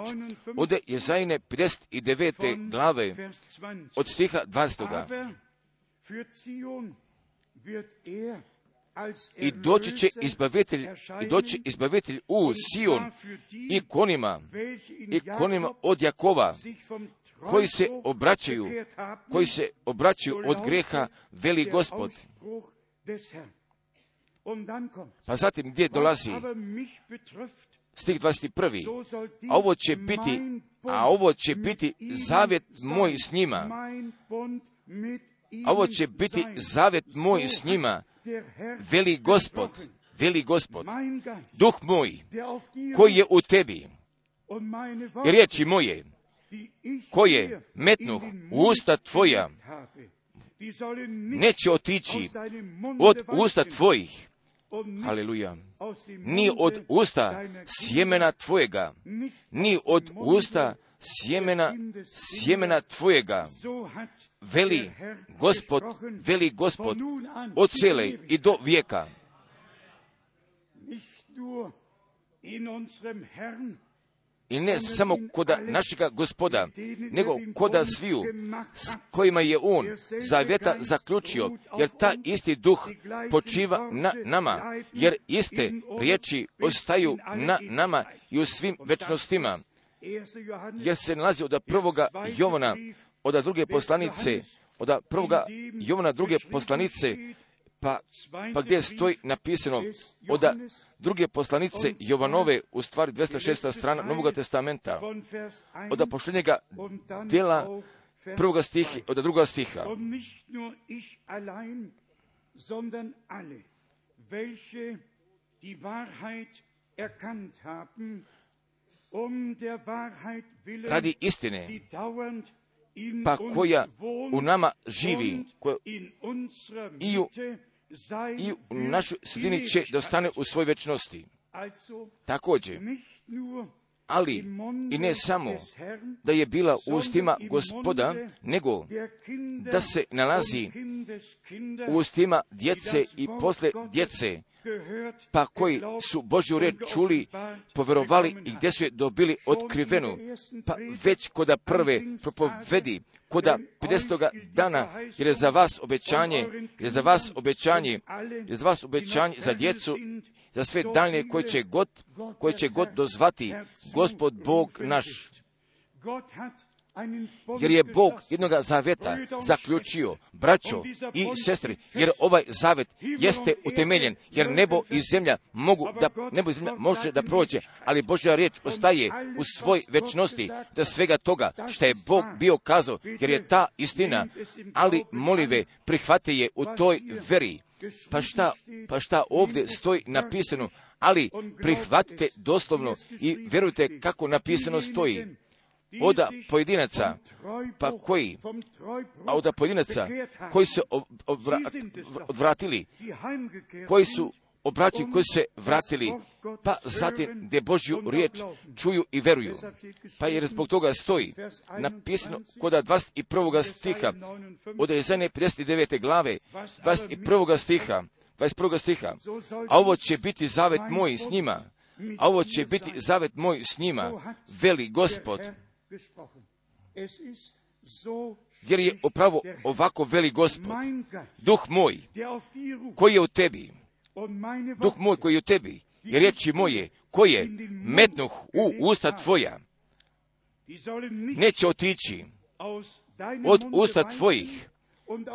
Ode Jezajine 59. glave od stiha 20 i doći će izbavitelj, i doći izbavitelj u Sion i konima, i konima od Jakova, koji se obraćaju, koji se obraćaju od greha, veli gospod. Pa zatim gdje dolazi stih 21. A ovo će biti, a ovo će biti zavjet moj s njima. A ovo će biti zavjet moj s njima, veli gospod, veli gospod, duh moj, koji je u tebi, i riječi moje, koje metnuh u usta tvoja, neće otići od usta tvojih, Haleluja. Ni od usta sjemena tvojega, ni od usta sjemena, sjemena tvojega, veli gospod, veli gospod, od cele i do vijeka. i ne samo koda našega gospoda, nego koda sviju s kojima je on zavjeta zaključio, jer ta isti duh počiva na nama, jer iste riječi ostaju na nama i u svim večnostima, jer se nalazi od prvoga Jovana, od druge poslanice, od prvoga Jovana druge poslanice, pa, pa gdje stoji napisano od druge poslanice Jovanove, u stvari 206. strana Novog testamenta, od pošljenjega djela prvoga stiha, od druga stiha. Radi istine, pa koja u nama živi, koja i u i u našoj sredini će da ostane u svoj večnosti. Također, ali i ne samo da je bila u ustima gospoda, nego da se nalazi u ustima djece i posle djece, pa koji su Božju reč čuli, poverovali i gdje su je dobili otkrivenu, pa već koda prve propovedi, koda 50. dana, jer je za vas obećanje, jer je za vas obećanje, jer je za vas obećanje za djecu, za sve dalje koje će god, koje će god dozvati Gospod Bog naš jer je Bog jednoga zaveta zaključio, braćo i sestri, jer ovaj zavet jeste utemeljen, jer nebo i zemlja mogu da, nebo i zemlja može da prođe, ali Božja riječ ostaje u svoj večnosti da svega toga što je Bog bio kazao, jer je ta istina, ali molive prihvate je u toj veri. Pa šta, pa šta ovdje stoji napisano, ali prihvatite doslovno i vjerujte kako napisano stoji od pojedinaca, pa koji, a od pojedinaca koji se odvratili, koji su obraćeni, koji se vratili, pa zatim gdje Božju riječ čuju i veruju. Pa jer zbog toga stoji napisano kod 21. stiha od Jezene 59. glave, 21. stiha, 21. stiha, a ovo će biti zavet moj s njima, a ovo će biti zavet moj s njima, veli gospod, jer je upravo ovako veli gospod, duh moj koji je u tebi, duh moj koji je u tebi, i riječi moje koje metnuh u usta tvoja, neće otići od usta tvojih,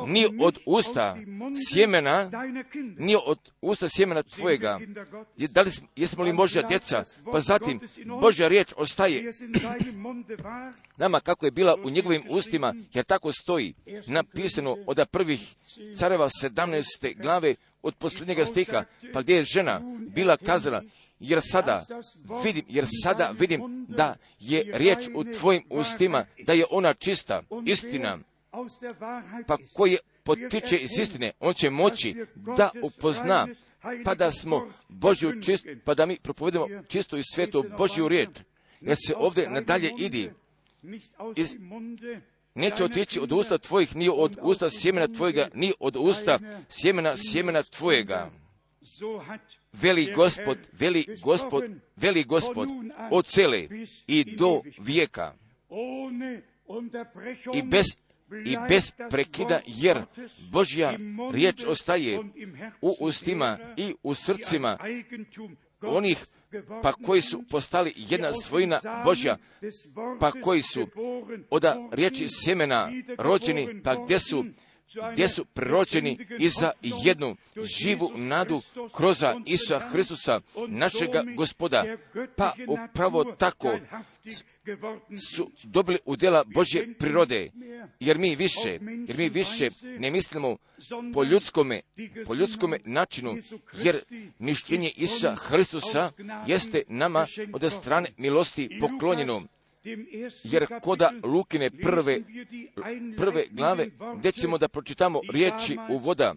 ni od usta sjemena, ni od usta sjemena tvojega. Da li, jesmo li Božja djeca? Pa zatim, Božja riječ ostaje. nama kako je bila u njegovim ustima, jer tako stoji napisano od prvih careva 17. glave od posljednjega stiha, pa gdje je žena bila kazala, jer sada vidim, jer sada vidim da je riječ u tvojim ustima, da je ona čista, istina, pa koji potiče iz istine, on će moći da upozna, pa da smo Božju čist, pa da mi propovedemo čistu i svetu Božju riječ. Jer se ovdje nadalje idi, iz, neće otići od usta tvojih, ni od usta sjemena tvojega, ni od usta sjemena sjemena tvojega. Veli gospod, veli gospod, veli gospod, od cele i do vijeka. I bez i bez prekida, jer Božja riječ ostaje u ustima i u srcima onih pa koji su postali jedna svojina Božja, pa koji su od riječi semena rođeni, pa gdje su gdje su prerođeni i za jednu živu nadu kroz Isusa Hristusa, našega gospoda. Pa upravo tako su dobili u djela Božje prirode, jer mi više, jer mi više ne mislimo po ljudskome, po ljudskome načinu, jer mišljenje Isusa Hristusa jeste nama od strane milosti poklonjeno jer koda Lukine prve, prve glave, gdje ćemo da pročitamo riječi u voda,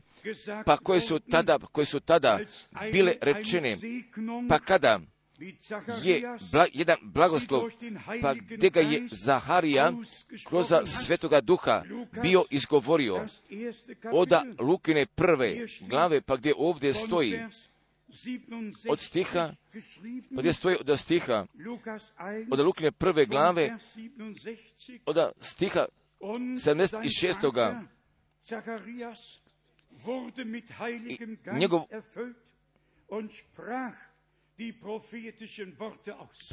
pa koje su tada, koje su tada bile rečene, pa kada? je bla, jedan blagoslov, pa gdje ga je Zaharija kroz svetoga duha bio izgovorio? Od Lukine prve glave, pa gdje ovdje stoji od stiha, gdje stoji od stiha, od Lukine prve glave, od stiha 76. I njegov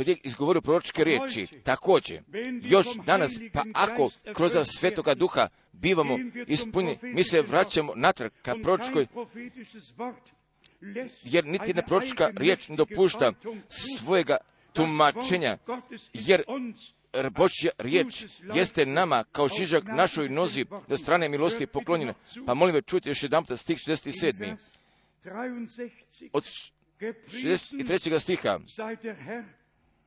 je izgovorio proročke riječi, također, još danas, pa ako kroz svetoga duha bivamo ispunjeni, mi se vraćamo natrag ka proročkoj, jer niti jedna proročka riječ ne dopušta svojega tumačenja, jer Božja riječ jeste nama kao šižak našoj nozi do strane milosti poklonjena. Pa molim vas čujte još jedan stih 67. Od 63. stiha.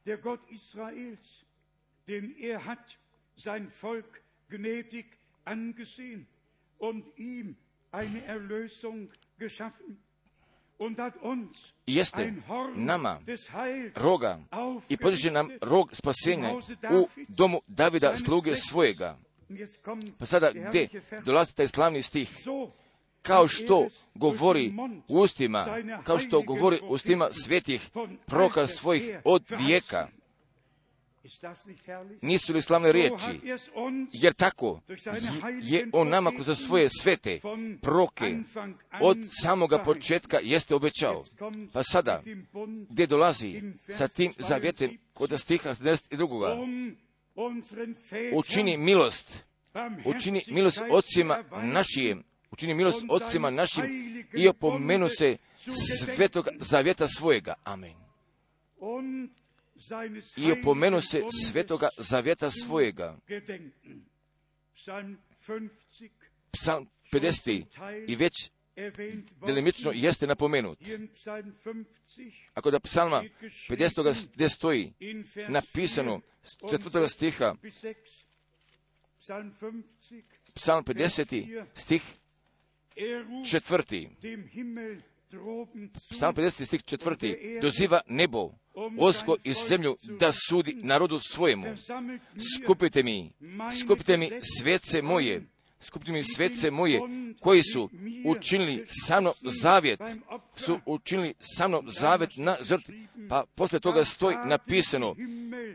der Gott Israels, denn er hat sein Volk gnädig angesehen und ihm eine Erlösung geschaffen jeste nama roga i podiže nam rog spasenja u domu Davida sluge svojega. Pa sada gdje dolazi taj slavni stih? Kao što govori ustima, kao što govori ustima svetih proka svojih od vijeka. Nisu li slavne riječi? Jer tako je on nama kroz svoje svete proke od samoga početka jeste obećao. Pa sada, gdje dolazi sa tim zavjetem kod stiha 72. Učini milost, učini milost ocima našim, učini milost ocima našim i opomenu se svetog zavjeta svojega. Amen i opomenu se svetoga zavjeta svojega. Psalm 50. i već delimično jeste napomenut. Ako da psalma 50. gdje stoji napisano četvrtoga stiha, psalm 50. stih četvrti, psalm 50. stih četvrti, doziva nebo osko i zemlju da sudi narodu svojemu. Skupite mi, skupite mi svece moje, skupite mi svece moje, koji su učinili sa mnom zavjet, su učinili sa mnom zavjet na žrtvi. Pa posle toga stoji napisano,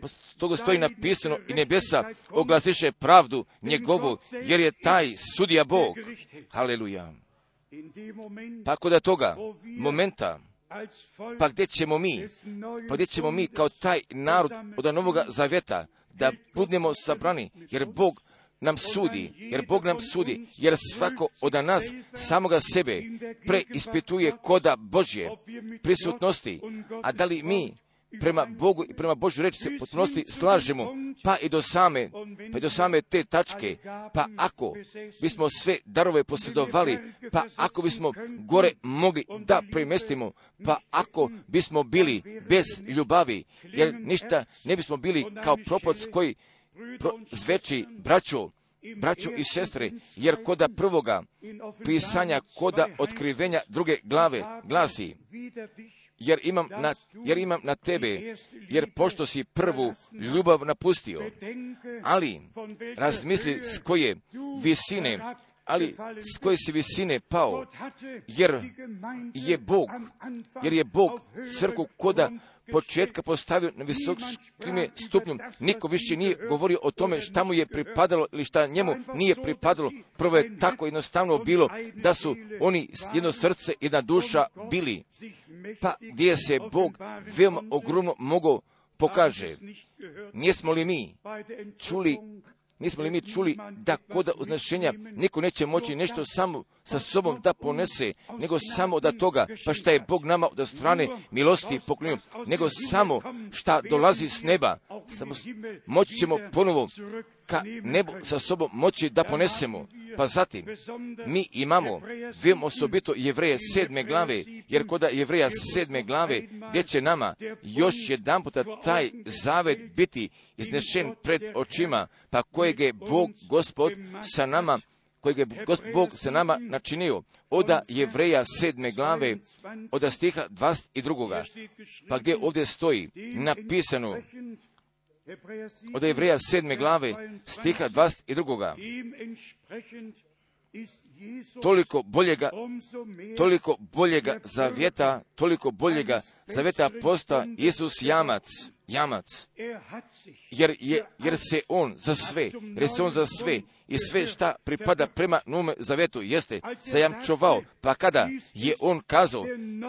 posle toga stoji napisano i nebesa oglasiše pravdu njegovu, jer je taj sudija Bog. Haleluja. Pa kod toga momenta, pa gdje ćemo mi, pa gdje ćemo mi kao taj narod od Novoga Zaveta da budemo sabrani, jer Bog nam sudi, jer Bog nam sudi, jer svako od nas samoga sebe preispituje koda Božje prisutnosti, a da li mi prema Bogu i prema Božju reći se potpunosti slažemo, pa i do same, pa i do same te tačke, pa ako bismo sve darove posjedovali, pa ako bismo gore mogli da primestimo, pa ako bismo bili bez ljubavi, jer ništa ne bismo bili kao propoc koji pro, zveči braću, braću i sestre, jer koda prvoga pisanja, koda otkrivenja druge glave glasi, jer imam, na, jer imam na tebe, jer pošto si prvu ljubav napustio, ali razmisli s koje visine, ali s koje si visine pao, jer je Bog, jer je Bog crku koda početka postavio na visokom stupnju. Niko više nije govorio o tome šta mu je pripadalo ili šta njemu nije pripadalo. Prvo je tako jednostavno bilo da su oni jedno srce, jedna duša bili. Pa gdje se Bog veoma ogromno mogao pokaže. Nijesmo li mi čuli Nismo li mi čuli da kod označenja niko neće moći nešto samo sa sobom da ponese, nego samo da toga, pa šta je Bog nama od strane milosti poklonio, nego samo šta dolazi s neba, samo moći ćemo ponovo ka nebu sa sobom moći da ponesemo. Pa zatim, mi imamo, vem osobito jevreje sedme glave, jer kod jevreja sedme glave, gdje će nama još jedan puta taj zavet biti iznešen pred očima, pa kojeg je Bog, Gospod, sa nama kojeg je Bog sa nama načinio, oda jevreja sedme glave, oda stiha 22. Pa gdje ovdje stoji napisano, od Jevreja sedme glave, stiha 22. toliko boljega, toliko boljega zavjeta, toliko boljega zavjeta posta Isus jamac, jamac, jer, je, jer se on za sve, jer se on za sve. I sve šta pripada prema nome zavetu jeste zajamčovao, pa kada je on kazao,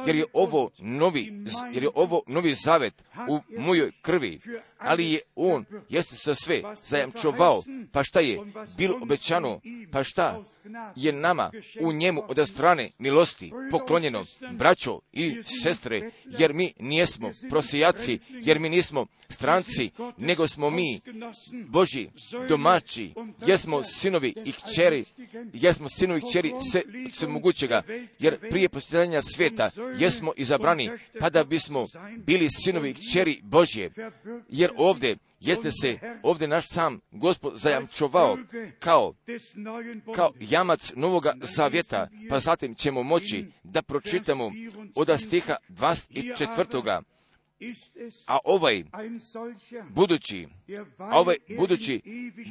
jer je ovo novi, jer je ovo novi zavet u mojoj krvi, ali je on, jeste sa sve zajamčovao, pa šta je bilo obećano, pa šta je nama u njemu od strane milosti poklonjeno, braćo i sestre, jer mi nijesmo prosijaci, jer mi nismo stranci, nego smo mi Boži domaći, jer smo sinovi i kćeri, jer smo sinovi i kćeri sve, sve mogućega, jer prije postavljanja svijeta jesmo izabrani, pa da bismo bili sinovi i kćeri Božje, jer ovdje jeste se ovdje naš sam gospod zajamčovao kao, kao jamac novoga zavjeta, pa zatim ćemo moći da pročitamo od stiha 24. A ovaj budući, a ovaj budući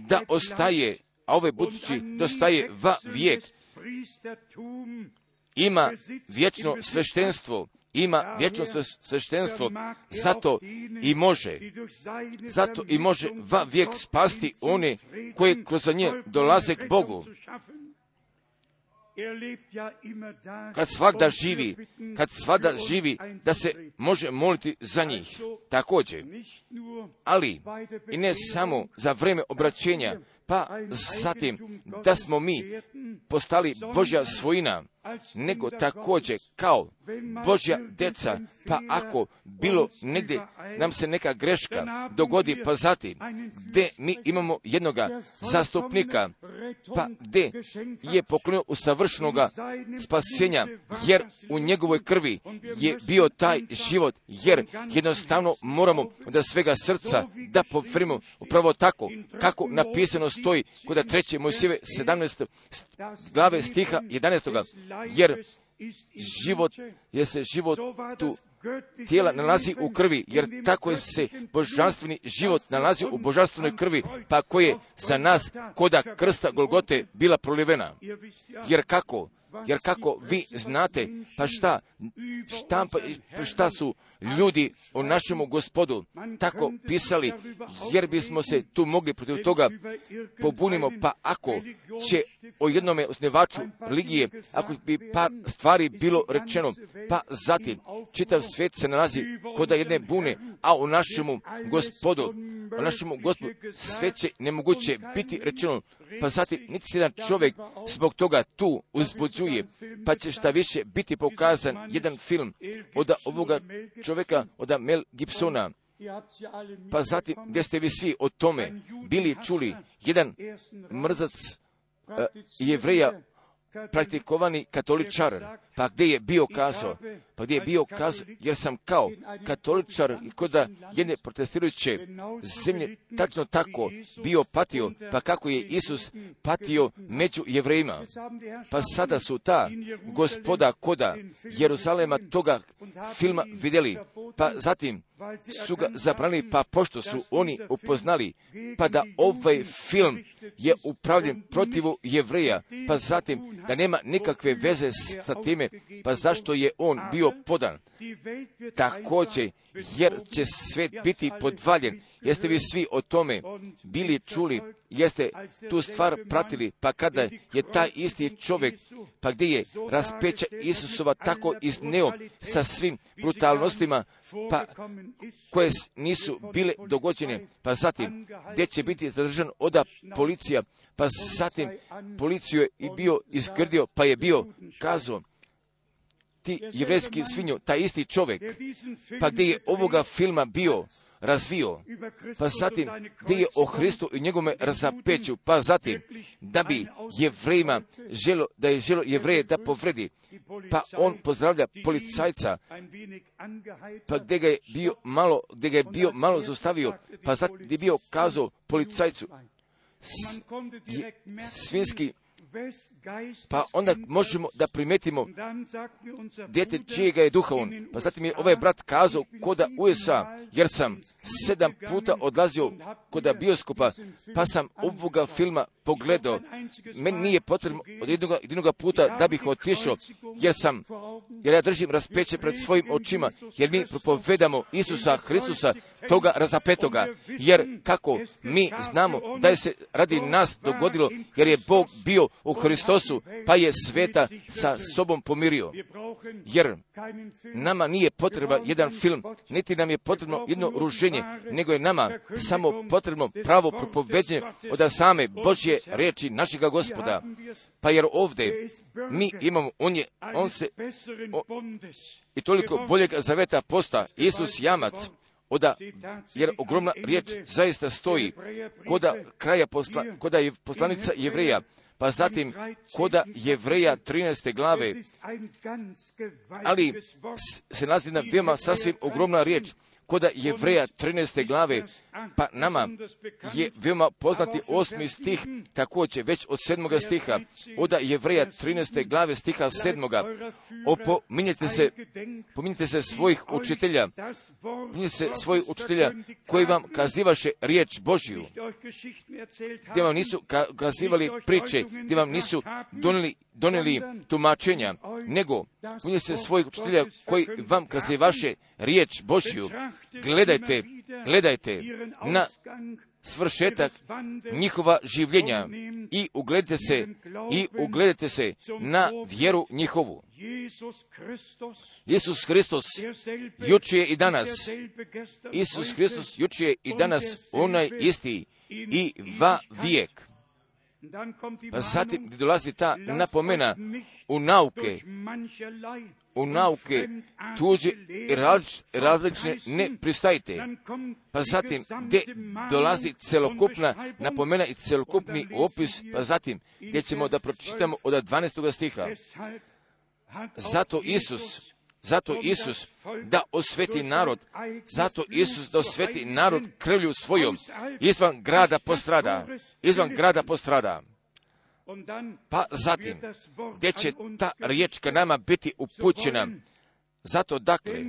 da ostaje, a ovaj budući da ostaje va vijek, ima vječno sveštenstvo, ima vječno sveštenstvo, zato i može, zato i može va vijek spasti one koje kroz nje dolaze k Bogu. Kad svakda živi, kad svakda živi, da se može moliti za njih. Također, ali i ne samo za vrijeme obraćenja, pa zatim da smo mi postali Božja svojina, nego također kao Božja deca, pa ako bilo negdje nam se neka greška dogodi, pa zatim gdje mi imamo jednoga zastupnika, pa gdje je u savršenoga spasenja, jer u njegovoj krvi je bio taj život, jer jednostavno moramo da svega srca da pofrimo upravo tako, kako napisano stoji kod treće Mojsive 17. glave stiha 11 jer život, jer se život tu tijela nalazi u krvi, jer tako se božanstveni život nalazi u božanstvenoj krvi, pa koje za nas koda krsta Golgote bila prolivena. Jer kako? Jer kako vi znate, pa šta, štampa, šta su ljudi o našemu gospodu tako pisali, jer bismo se tu mogli protiv toga pobunimo, pa ako će o jednome osnivaču religije, ako bi par stvari bilo rečeno, pa zatim čitav svijet se nalazi kod jedne bune, a u našemu gospodu, u našemu gospodu sve će nemoguće biti rečeno, pa zatim niti se jedan čovjek zbog toga tu uzbuđuje, pa će šta više biti pokazan jedan film od ovoga čovjeka, od Mel Gibsona, pa zatim gdje ste vi svi o tome bili čuli, jedan mrzac uh, jevreja praktikovani katoličar, pa gdje je bio kazao, pa gdje je bio kazao, jer sam kao katoličar i kod jedne protestirajuće zemlje tačno tako bio patio, pa kako je Isus patio među jevrejima. Pa sada su ta gospoda koda Jeruzalema toga filma vidjeli, pa zatim su ga zabranili, pa pošto su oni upoznali, pa da ovaj film je upravljen protivu jevreja, pa zatim da nema nikakve veze sa time, pa zašto je on bio podan. Također, jer će svet biti podvaljen. Jeste vi svi o tome bili čuli, jeste tu stvar pratili, pa kada je taj isti čovjek, pa gdje je raspeća Isusova tako izneo sa svim brutalnostima, pa koje nisu bile dogođene, pa zatim gdje će biti zadržan oda policija, pa zatim policiju je i bio izgrdio, pa je bio kazao, ti jevrejski svinju, taj isti čovjek, pa gdje je ovoga filma bio razvio, pa zatim gdje je o Hristu i njegome razapeću, pa zatim da bi jevrejima želo, da je želo jevreje da povredi, pa on pozdravlja policajca, pa gdje ga je bio malo, gdje ga je bio malo zostavio, pa zatim gdje je bio kazao policajcu, svinski Pa onda možemo da primetimo djete čijega je duha on. Pa zatim je ovaj brat kazao koda USA, jer sam sedam puta odlazio koda bioskopa, pa sam ovoga filma pogledao. Meni nije potrebno od jednog, jednog puta da bih otišao, jer sam, jer ja držim raspeće pred svojim očima, jer mi propovedamo Isusa Hristusa, toga razapetoga, jer kako mi znamo da je se radi nas dogodilo, jer je Bog bio u Hristosu, pa je sveta sa sobom pomirio. Jer nama nije potreba jedan film, niti nam je potrebno jedno ruženje, nego je nama samo potrebno pravo propovednje od same Božje riječi našega gospoda. Pa jer ovdje mi imamo, on je, on se, o, i toliko boljeg zaveta posta, Isus jamac, oda, jer ogromna riječ zaista stoji koda kraja posla, koda je poslanica jevreja, pa zatim koda jevreja 13. glave, ali se nalazi na veoma sasvim ogromna riječ, koda Jevreja 13. glave, pa nama je veoma poznati osmi stih, također već od sedmoga stiha, oda Jevreja 13. glave stiha sedmoga, opominjete se, pominjete se svojih učitelja, pominjete se svojih učitelja koji vam kazivaše riječ Božju, gdje vam nisu kazivali priče, gdje vam nisu donijeli donijeli tumačenja, nego pominjete se svojih učitelja koji vam kazivaše riječ Božju, gledajte, gledajte na svršetak njihova življenja i ugledajte se i ugledajte se na vjeru njihovu. Isus Hristos juče i danas. Isus Hristos juče i danas onaj isti i va vijek. Pa zatim dolazi ta napomena u nauke, u nauke tuđe i različne ne pristajte. Pa zatim gdje dolazi celokupna napomena i celokupni opis, pa zatim gdje ćemo da pročitamo od 12. stiha. Zato Isus, zato Isus da osveti narod, zato Isus da osveti narod krvlju svojom, izvan grada postrada, izvan grada postrada. Pa zatim, gdje će ta riječ ka nama biti upućena, zato dakle,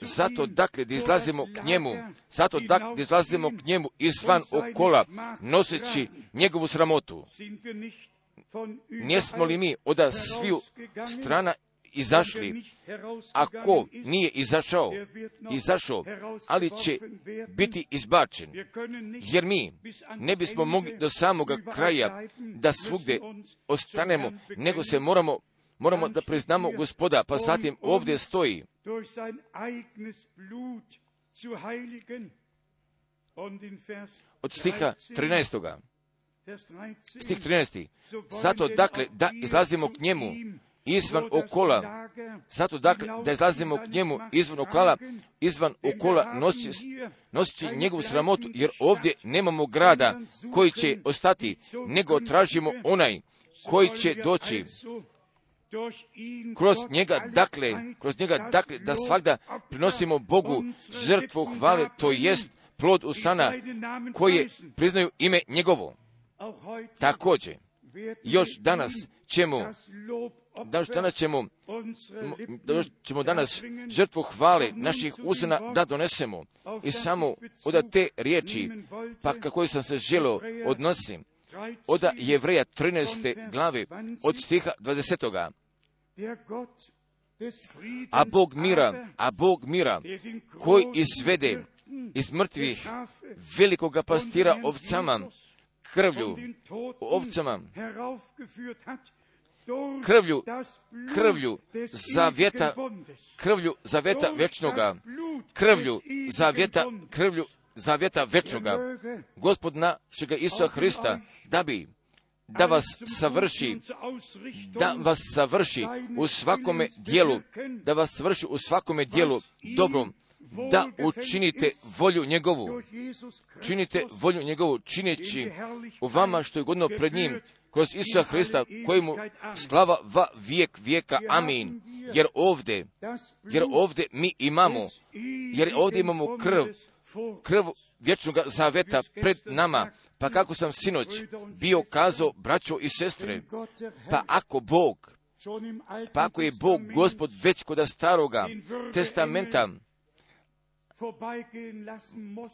zato dakle da izlazimo k njemu, zato dakle da izlazimo k njemu izvan okola, noseći njegovu sramotu. Nismo li mi od sviju strana izašli, ako nije izašao, izašao, ali će biti izbačen, jer mi ne bismo mogli do samoga kraja da svugdje ostanemo, nego se moramo moramo da priznamo gospoda, pa zatim ovdje stoji od stiha 13. Stih 13. Zato dakle da izlazimo k njemu izvan okola. Zato dakle da izlazimo k njemu izvan okola, izvan okola noseći, noseći njegovu sramotu, jer ovdje nemamo grada koji će ostati, nego tražimo onaj koji će doći kroz njega, dakle, kroz njega, dakle, da svakda prinosimo Bogu žrtvu hvale, to jest plod usana koje priznaju ime njegovo. Također, još danas ćemo danas, danas ćemo, danas ćemo danas žrtvu hvale naših usana da donesemo i samo od te riječi, pa kako sam se želo odnosim, od Jevreja 13. glave, od stiha 20. A Bog mira, a Bog mira, koji izvede iz mrtvih velikoga pastira ovcama, krvlju, ovcama, krvlju, krvlju zavjeta, krvlju zavjeta večnoga, krvlju zavjeta, krvlju zavjeta večnoga, gospod našega Isusa Hrista, da bi da vas savrši, da vas savrši u svakome dijelu, da vas savrši u svakome dijelu dobrom, da učinite volju njegovu, činite volju njegovu, čineći u vama što je godno pred njim, kroz Isusa Hrista, kojemu slava va vijek vijeka, amin. Jer ovdje, jer ovdje mi imamo, jer ovdje imamo krv, krv vječnog zaveta pred nama. Pa kako sam sinoć bio kazao, braćo i sestre, pa ako Bog, pa ako je Bog gospod već kod staroga testamenta,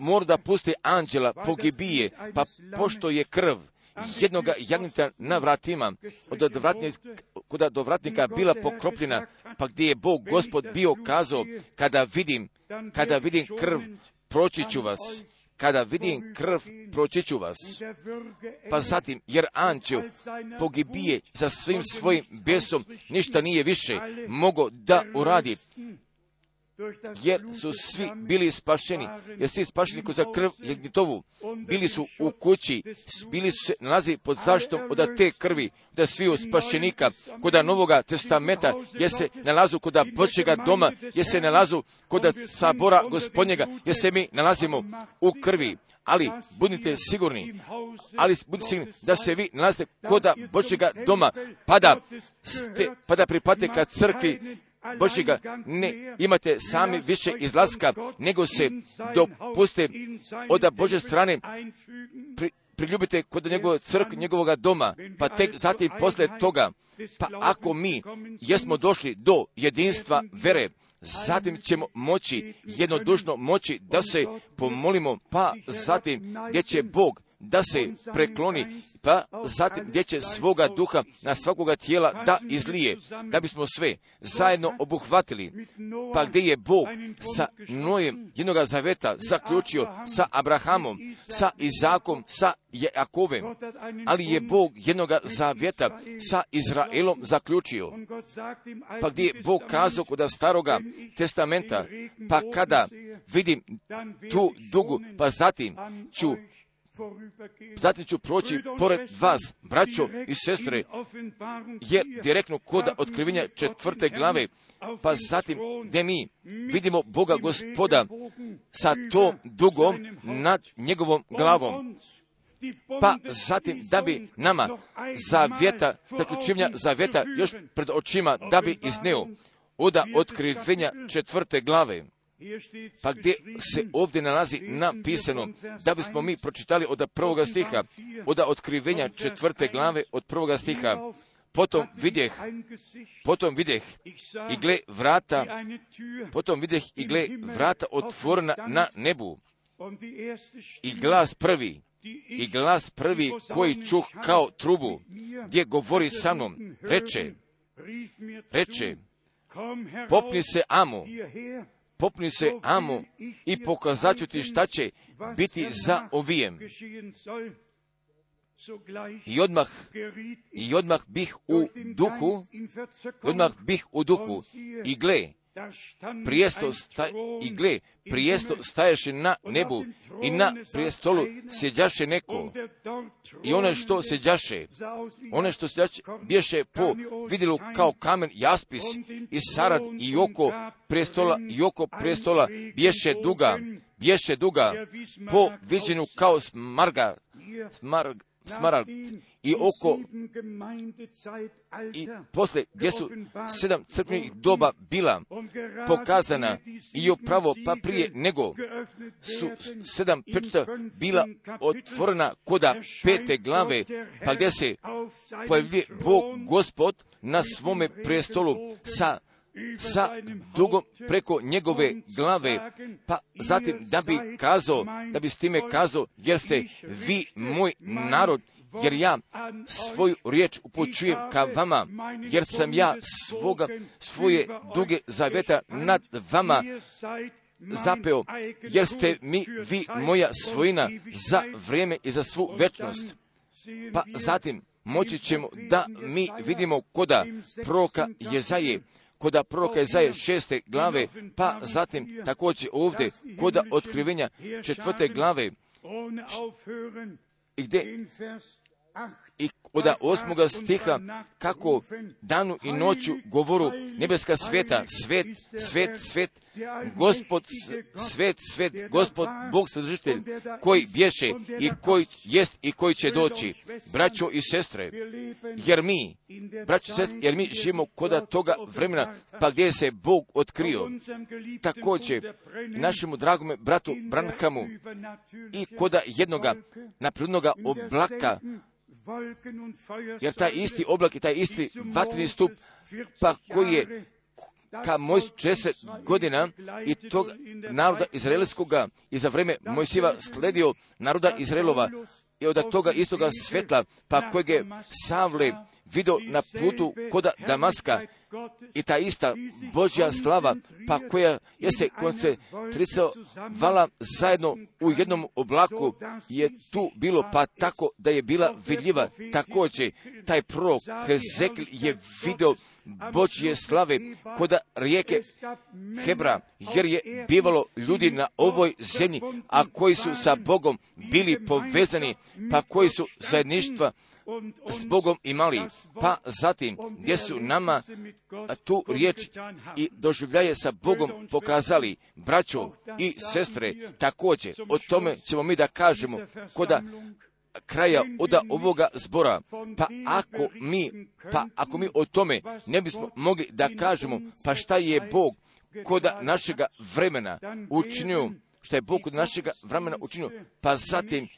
mora da pusti anđela pogibije, pa pošto je krv jednog jagnjeta na vratima, od kuda do vratnika bila pokropljena, pa gdje je Bog gospod bio kazao, kada vidim, kada vidim krv, proći ću vas, kada vidim krv, proći ću vas. Pa zatim, jer anđeo pogibije za svim svojim besom, ništa nije više mogo da uradi, jer su svi bili spašeni, jer svi spašeni kroz krv Jegnitovu, bili su u kući, bili su se nalazi pod zaštitom od te krvi, da svi spašenika, kod Novoga testamenta, jer se nalazu kod Božjega doma, jer se nalazu kod sabora gospodnjega, jer se mi nalazimo u krvi. Ali budite sigurni, ali budite sigurni da se vi nalazite kod Božjega doma, pa da, ste, pa da pripate ka crkvi Božjega ne imate sami više izlaska, nego se dopuste od Bože strane pri, priljubite kod njegove crk, njegovog doma, pa tek zatim posle toga, pa ako mi jesmo došli do jedinstva vere, zatim ćemo moći jednodušno moći da se pomolimo, pa zatim gdje će Bog da se prekloni, pa zatim gdje će svoga duha na svakoga tijela da izlije, da bismo sve zajedno obuhvatili. Pa gdje je Bog sa Nojem jednoga zaveta zaključio sa Abrahamom, sa Izakom, sa Jakovem, ali je Bog jednoga zaveta sa Izraelom zaključio. Pa gdje je Bog kazao kod staroga testamenta, pa kada vidim tu dugu, pa zatim ću Zatim ću proći pored vas, braćo i sestre, jer direktno kod otkrivenja četvrte glave, pa zatim gdje mi vidimo Boga gospoda sa tom dugom nad njegovom glavom. Pa zatim da bi nama zavjeta, zaključivanja zavjeta još pred očima da bi izneo oda otkrivenja četvrte glave. Pa gdje se ovdje nalazi napisano, da bismo mi pročitali od prvoga stiha, od otkrivenja četvrte glave od prvoga stiha, potom vidjeh, potom vidjeh i gle vrata, potom vidjeh i gle vrata otvorena na nebu. i glas prvi, i glas prvi koji čuh kao trubu, gdje govori sa mnom, reče, reče, popni se Amu, popni se Amu i pokazat ću ti šta će biti za ovijem. I odmah, i odmah bih u duhu, odmah bih u duhu i gle, prijesto sta, i gle, prijesto staješe na nebu i na prijestolu sjeđaše neko. I one što sjeđaše, one što sjeđaše, bješe po vidilu kao kamen jaspis i sarad i oko prijestola i oko prijestola bješe duga, bješe duga po viđenu kao smarga, smarg, smarag i oko i posle gdje su sedam crkvenih doba bila pokazana i upravo pa prije nego su sedam pečata bila otvorena koda pete glave pa gdje se pojavljuje Bog gospod na svome prestolu sa sa dugom preko njegove glave, pa zatim da bi kazao, da bi s time kazao, jer ste vi moj narod, jer ja svoju riječ upočujem ka vama, jer sam ja svoga, svoje duge zaveta nad vama zapeo, jer ste mi vi moja svojina za vrijeme i za svu večnost. Pa zatim moći ćemo da mi vidimo koda proka Jezaje, koda proroka Jezaje šeste glave, pa zatim također ovdje koda otkrivenja četvrte glave, i gdje? i od osmoga stiha kako danu i noću govoru nebeska sveta, svet, svet, svet, gospod svet, svet, gospod Bog sadržitelj, koji bješe i koji jest i koji će doći, braćo i sestre, jer mi, braćo i sestre, jer mi živimo koda toga vremena, pa gdje se Bog otkrio, također našemu dragome bratu Branhamu i koda jednoga naprednoga oblaka jer taj isti oblak i taj isti vatreni stup, pa koji je ka moj 60 godina i tog naroda izraelskoga i za vreme Mojsiva sledio naroda Izraelova i od toga istoga svetla, pa kojeg je Savle vidio na putu koda Damaska i ta ista Božja slava, pa koja je se vala zajedno u jednom oblaku, je tu bilo pa tako da je bila vidljiva. Također, taj prorok Hezekl je vidio Božje slave koda rijeke Hebra, jer je bivalo ljudi na ovoj zemlji, a koji su sa Bogom bili povezani, pa koji su zajedništva s Bogom imali, pa zatim gdje su nama tu riječ i doživljaje sa Bogom pokazali, braćo i sestre, također, o tome ćemo mi da kažemo koda kraja od ovoga zbora, pa ako mi, pa ako mi o tome ne bismo mogli da kažemo, pa šta je Bog koda našega vremena učinio, šta je Bog kod našega vremena učinio, pa zatim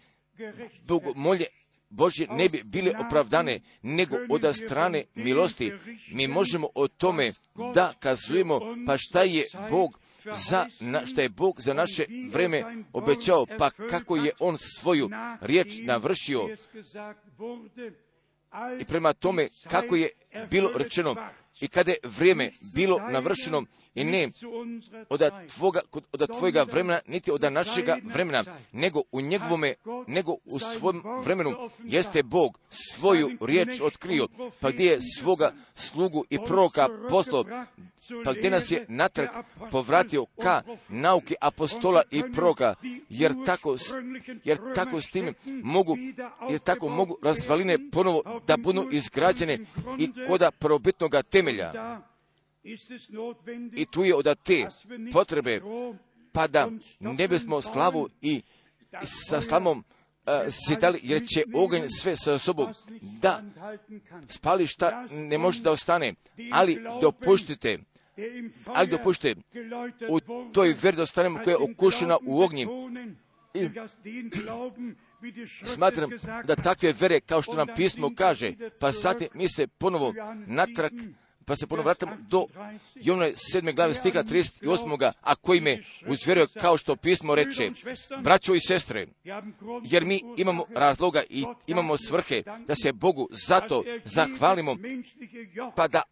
Bog molje Božje ne bi bile opravdane, nego od strane milosti. Mi možemo o tome da kazujemo, pa šta je Bog za, na, šta je Bog za naše vreme obećao, pa kako je On svoju riječ navršio. I prema tome kako je bilo rečeno, i kada je vrijeme bilo navršeno i ne od, tvoga, od tvojega vremena, niti od našega vremena, nego u njegovome, nego u svom vremenu jeste Bog svoju riječ otkrio, pa gdje je svoga slugu i proroka poslao, pa gdje nas je natrag povratio? Ka nauke apostola i proroka, jer tako, jer tako s tim mogu, jer tako mogu razvaline ponovo da budu izgrađene i koda prvobitnoga temelja. I tu je od te potrebe, pa da ne bismo slavu i sa slavom uh, zidali, jer će oganj sve sa sobom da spali šta ne može da ostane, ali dopuštite, ali dopuštite u toj veri da ostanemo koja je okušena u ognji. I smatram da takve vere, kao što nam pismo kaže, pa zatim mi se ponovo natrag pa se ponovno vratimo do Jovne sedme glave stiha 38. a koji me uzvjerio kao što pismo reče, braćo i sestre, jer mi imamo razloga i imamo svrhe da se Bogu zato zahvalimo, pa da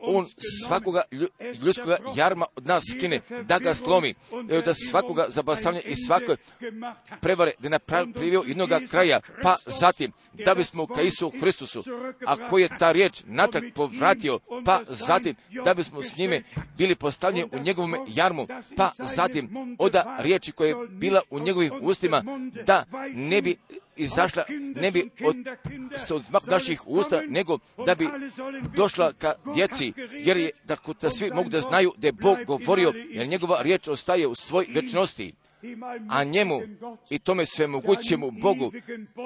On svakoga ljudskoga jarma od nas skine, da ga slomi, da svakoga zabasavanja i svake prevare da napravio jednoga kraja, pa zatim da bismo ka Isu Hristusu, a koji je ta riječ natrag povratio, pa pa zatim da bismo s njime bili postavljeni u njegovom jarmu, pa zatim oda riječi koja je bila u njegovim ustima, da ne bi izašla, ne bi od, od naših usta, nego da bi došla ka djeci, jer je da, da svi mogu da znaju da je Bog govorio, jer njegova riječ ostaje u svoj večnosti a njemu i tome sve mogućemu Bogu,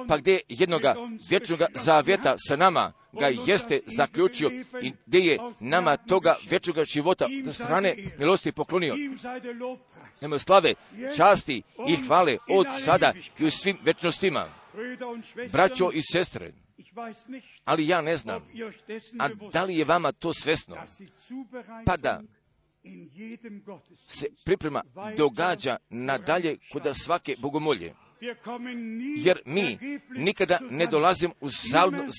pa gdje jednoga vječnoga zavjeta sa nama ga jeste zaključio i gdje je nama toga vječnoga života do strane milosti poklonio. Nema slave, časti i hvale od sada i u svim večnostima. Braćo i sestre, ali ja ne znam, a da li je vama to svesno? Pa da, se priprema događa nadalje kod svake bogomolje. Jer mi nikada ne dolazimo u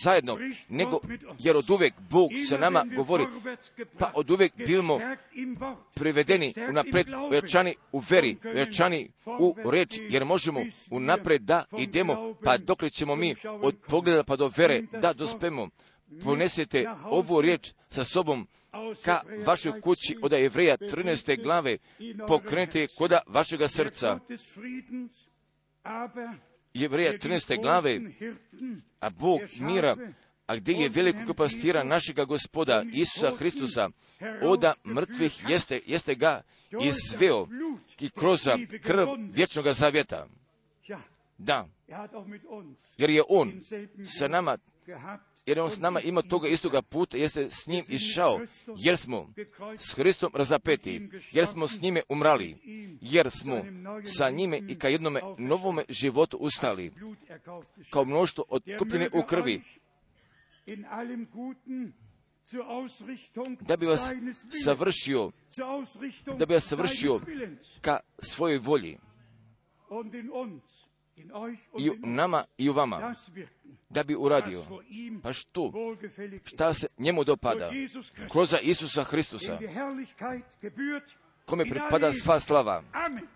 zajedno, nego jer od uvek Bog sa nama govori, pa od uvek bivamo privedeni unapred, ojačani u veri, ojačani u reč, jer možemo unapred da idemo, pa dokle ćemo mi od pogleda pa do vere da dospemo ponesete ovu riječ sa sobom ka vašoj kući od Evreja 13. glave, pokrenite koda vašega srca. Jevreja 13. glave, a Bog mira a gdje je velikog pastira našega gospoda Isusa Hristusa, oda mrtvih jeste, jeste ga izveo i kroz krv vječnog zavjeta. Da, jer je on sa nama, jer je on s nama imao toga istoga puta, jer se s njim išao, jer smo s Hristom razapeti, jer smo s njime umrali, jer smo sa njime i ka jednome novome životu ustali, kao mnoštvo otkupljene u krvi, da bi vas savršio, da bi vas savršio ka svojoj volji. I u nama i u vama, da bi uradio. Pa što? Šta se njemu dopada? Kroz Isusa Hristusa, kome pripada sva slava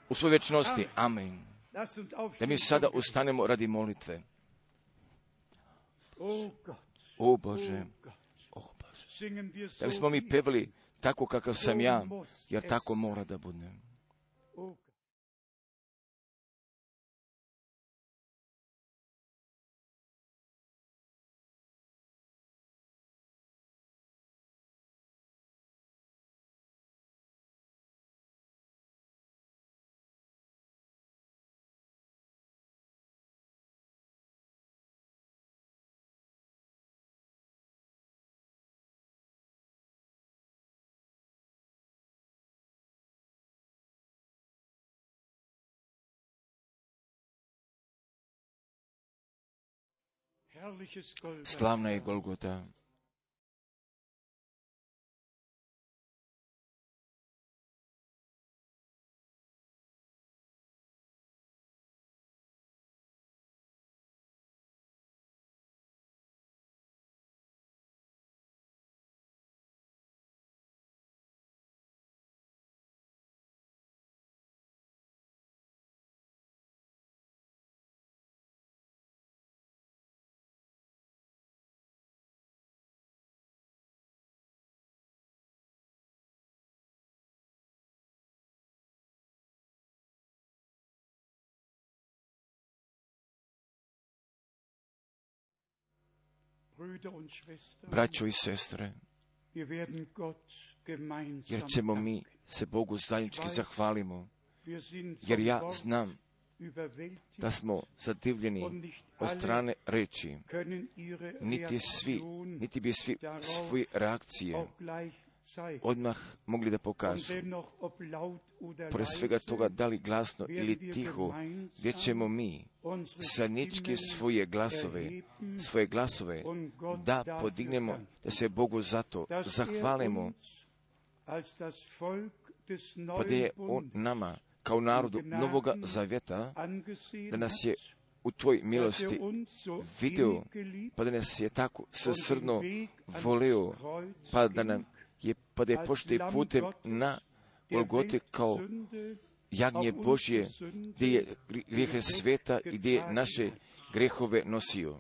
u svoj večnosti. Amen. Da mi sada ustanemo radi molitve. O Bože, o Bože. Da bismo mi pevali tako kakav sam ja, jer tako mora da budem. Slavna je Golgota. Braćo i sestre, jer ćemo mi se Bogu zajednički zahvalimo, jer ja znam da smo zadivljeni od strane reči, niti svi, niti bi svi svoje reakcije odmah mogli da pokažu. Pored svega toga, da li glasno ili tiho, gdje ćemo mi sanički svoje glasove, svoje glasove da podignemo, da se Bogu zato zahvalimo, pa da je On nama, kao narodu Novoga Zavjeta, da nas je u tvoj milosti video, pa da nas je tako srsrdno voleo, pa da nam je, pa da je pošto putem na Golgote kao jagnje Božje, gdje je grijehe sveta i gdje je naše grehove nosio.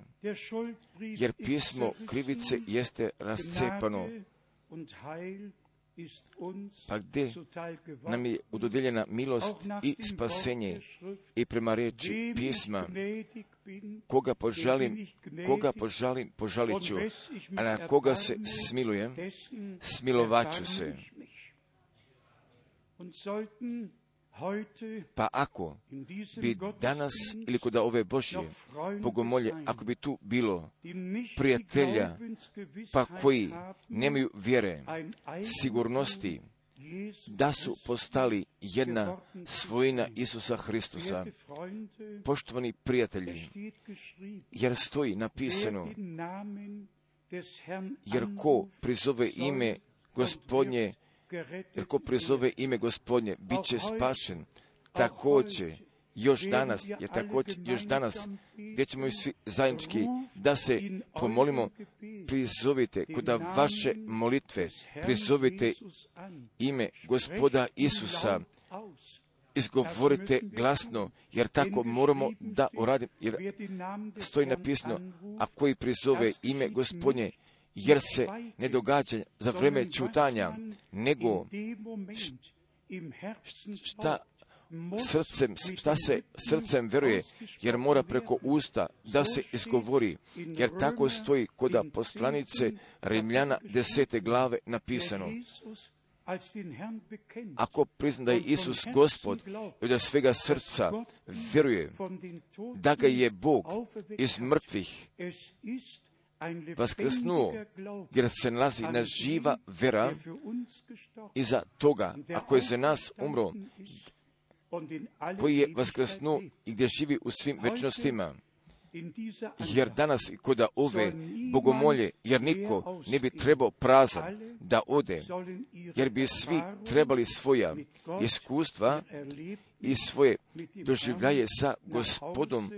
Jer pismo krivice jeste rascepano, pa gdje nam je udodeljena milost i spasenje i prema reči pisma, koga požalim, koga požalim, požalit ću, a na koga se smilujem, smilovat ću se. Pa ako bi danas ili kod ove Božje bogomolje, ako bi tu bilo prijatelja, pa koji nemaju vjere, sigurnosti, da su postali jedna svojina Isusa Hristusa. Poštovani prijatelji, jer stoji napisano, jer ko prizove ime gospodnje jer ko prizove ime gospodnje, bit će spašen. Također, još danas, je također još danas, gdje ćemo svi zajednički da se pomolimo, prizovite kod vaše molitve, prizovite ime gospoda Isusa, izgovorite glasno, jer tako moramo da uradimo, jer stoji napisano, a koji prizove ime gospodnje, jer se ne događa za vreme čutanja, nego šta srcem, šta se srcem veruje, jer mora preko usta da se izgovori, jer tako stoji kod poslanice Rimljana desete glave napisano. Ako prizna da je Isus gospod i da svega srca vjeruje da ga je Bog iz mrtvih vaskrsnuo, jer se nalazi na živa vera iza toga, ako je za nas umro, koji je vaskrsnuo i gdje živi u svim večnostima. Jer danas kod ove bogomolje, jer niko ne bi trebao prazan da ode, jer bi svi trebali svoja iskustva i svoje doživljaje sa gospodom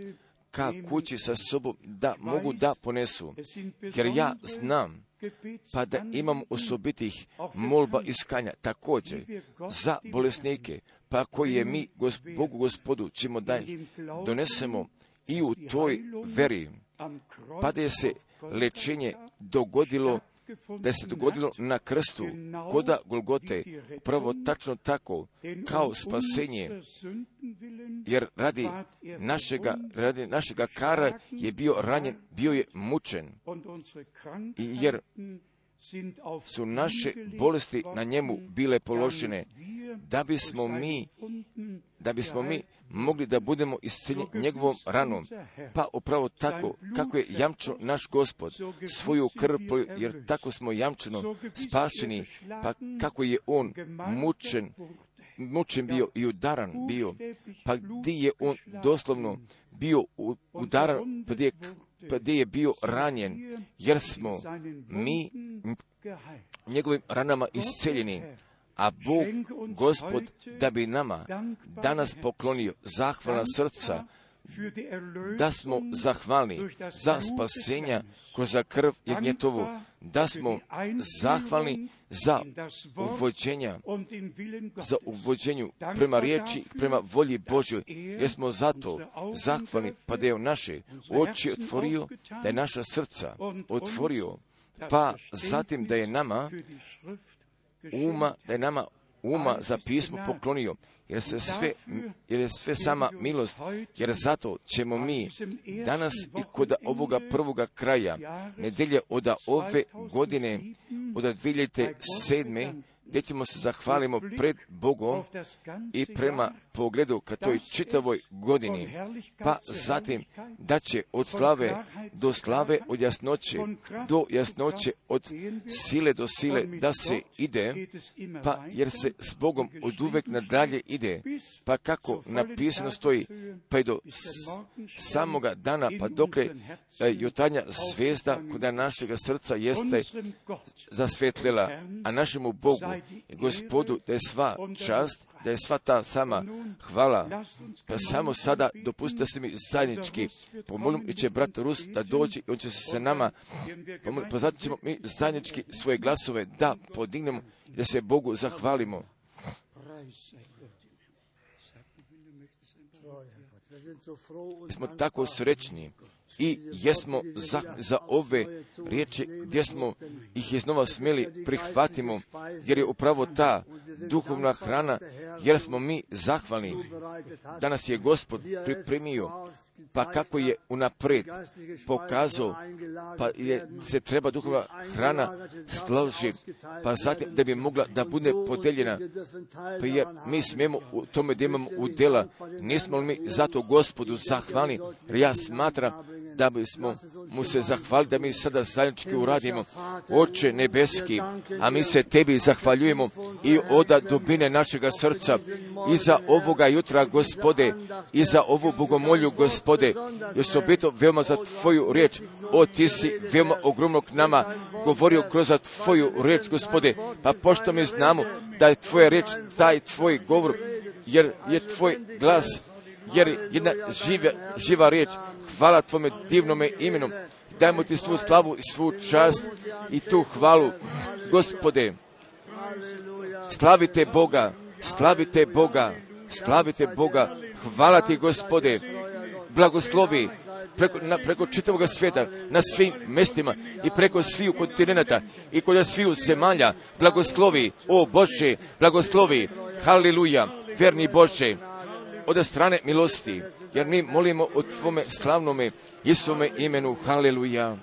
ka kući sa sobom da mogu da ponesu. Jer ja znam pa da imam osobitih molba iskanja također za bolesnike, pa koje mi Bogu gospodu ćemo da donesemo i u toj veri, pa da je se lečenje dogodilo da se dogodilo na krstu koda Golgote, upravo tačno tako kao spasenje, jer radi našega, radi našega kara je bio ranjen, bio je mučen, jer su naše bolesti na njemu bile položene, da bismo mi, da bismo mi mogli da budemo isciljeni njegovom ranom. Pa upravo tako, kako je jamčio naš gospod svoju krv, jer tako smo jamčeno spašeni, pa kako je on mučen, mučen bio i udaran bio, pa gdje je on doslovno bio udaran, pa gdje je gdje je bio ranjen, jer smo mi njegovim ranama isceljeni, a Bog, Gospod, da bi nama danas poklonio zahvalna srca, da smo zahvalni za spasenja kroz krv Jagnjetovu, da smo zahvalni za uvođenja, za uvođenju prema riječi, prema volji Božjoj, jer smo zato zahvalni, pa da je naše oči otvorio, da je naša srca otvorio, pa zatim da je nama uma, da je nama uma za pismo poklonio, jer, se sve, jer je sve sama milost, jer zato ćemo mi danas i kod ovoga prvoga kraja nedelje od ove godine, od 2007 gdje ćemo se zahvalimo pred Bogom i prema pogledu ka toj čitavoj godini, pa zatim da će od slave do slave, od jasnoće do jasnoće, od sile do sile da se ide, pa jer se s Bogom od uvek nadalje ide, pa kako napisano stoji, pa i do samoga dana, pa dokle jutanja zvezda kod našega srca jeste zasvetljela, a našemu Bogu i gospodu da je sva čast, da je sva ta sama hvala. Pa samo sada dopustite se mi zajednički pomolim i će brat Rus da dođe i on će se nama pomolim. Pa zato ćemo mi zajednički svoje glasove da podignemo i da se Bogu zahvalimo. Mi smo tako srećni i jesmo za, za ove riječi gdje smo ih iznova smjeli prihvatimo, jer je upravo ta duhovna hrana, jer smo mi zahvalni. Danas je Gospod pripremio, pa kako je unaprijed pokazao, pa je, se treba duhovna hrana složi, pa zatim da bi mogla da bude podeljena, pa jer mi smijemo u tome da imamo udjela, nismo li mi zato Gospodu zahvalni, jer ja smatram da bismo mu se zahvalili, da mi sada zajednički uradimo. Oče nebeski, a mi se tebi zahvaljujemo i oda dubine našega srca i za ovoga jutra, gospode, i za ovu bogomolju, gospode, i osobito veoma za tvoju riječ. O, ti si veoma ogromno k nama govorio kroz tvoju riječ, gospode, pa pošto mi znamo da je tvoja riječ, taj tvoj govor, jer je tvoj glas, jer jedna živa, živa riječ, hvala Tvome divnome imenu. Dajmo Ti svu slavu i svu čast i tu hvalu. Gospode, slavite Boga, slavite Boga, slavite Boga. Hvala Ti, Gospode. Blagoslovi preko, na, preko čitavog svijeta, na svim mestima i preko sviju kontinenta i kod sviju zemalja. Blagoslovi, o Bože, blagoslovi, haleluja, verni Bože, od strane milosti, jer mi molimo o Tvome slavnome Isome imenu, haleluja.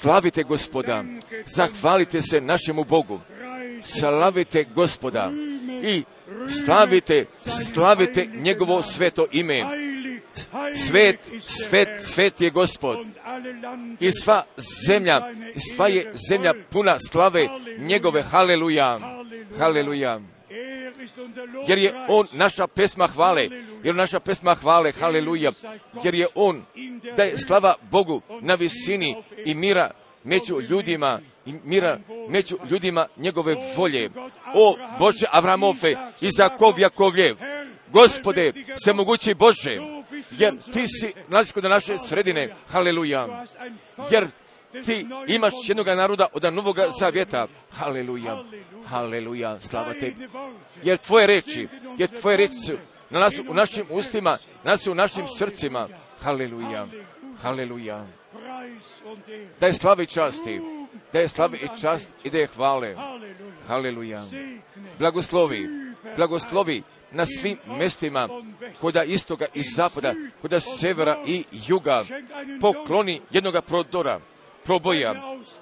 Slavite gospoda, zahvalite se našemu Bogu, slavite gospoda i slavite, slavite njegovo sveto ime. Svet, svet, svet je gospod. I sva zemlja, sva je zemlja puna slave njegove, haleluja, haleluja. Jer je on naša pesma hvale, jer je naša pesma hvale, haleluja, jer je on, da je slava Bogu na visini i mira među ljudima, i mira među ljudima njegove volje. O Bože Avramove, Izakov Jakovljev, gospode, se mogući Bože, jer ti si nalazi kod naše sredine, haleluja, jer ti imaš jednog naroda od novog zavjeta, haleluja, haleluja, slava tebi, jer tvoje reči, jer tvoje reči su na u našim ustima, nas u našim srcima, haleluja, haleluja, da je slava i časti, da je slava i čast i da je hvale, haleluja, blagoslovi, blagoslovi na svim mestima, koda istoga i zapada, koda severa i juga, pokloni jednoga prodora, proboja,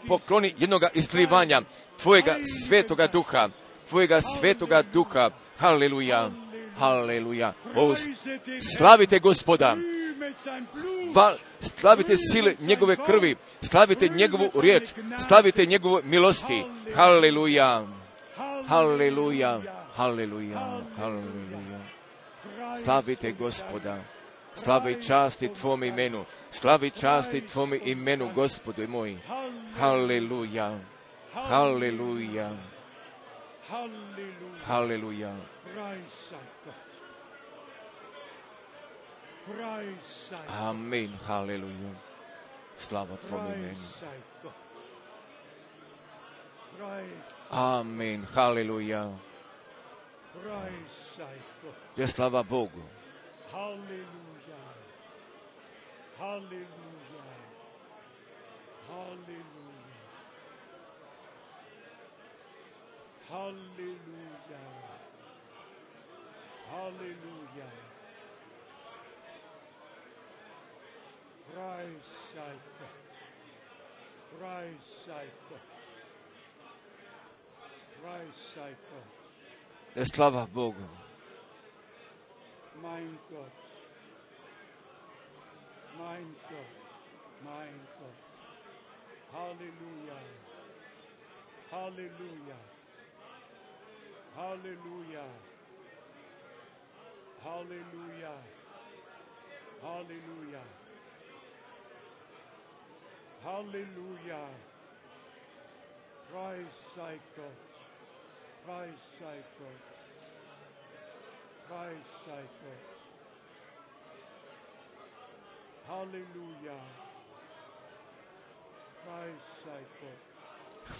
pokloni jednoga izlivanja Tvojega svetoga duha, Tvojega svetoga duha, haleluja, haleluja, o, slavite gospoda, Va, slavite sile njegove krvi, slavite njegovu riječ, slavite njegovu milosti, haleluja, haleluja, haleluja, haleluja, slavite gospoda, slavi časti Tvome imenu, slavi časti Tvome imenu, gospodu moj, haleluja, haleluja, haleluja, Amen, haleluja, slava Tvome imenu. Amen, haleluja. Je slava Bogu. Halleluja. Halleluja. Halleluja. Preis sei Gott. Preis sei Gott. Preis sei Gott. Mein Gott. Mein Gott. Mein Gott. Halleluja. Halleluja. Halleluja. Halleluja. Halleluja. Halleluja. Preis sei Gott. Preis sei Gott. Preis sei Gott. Halleluja. Preis sei Gott.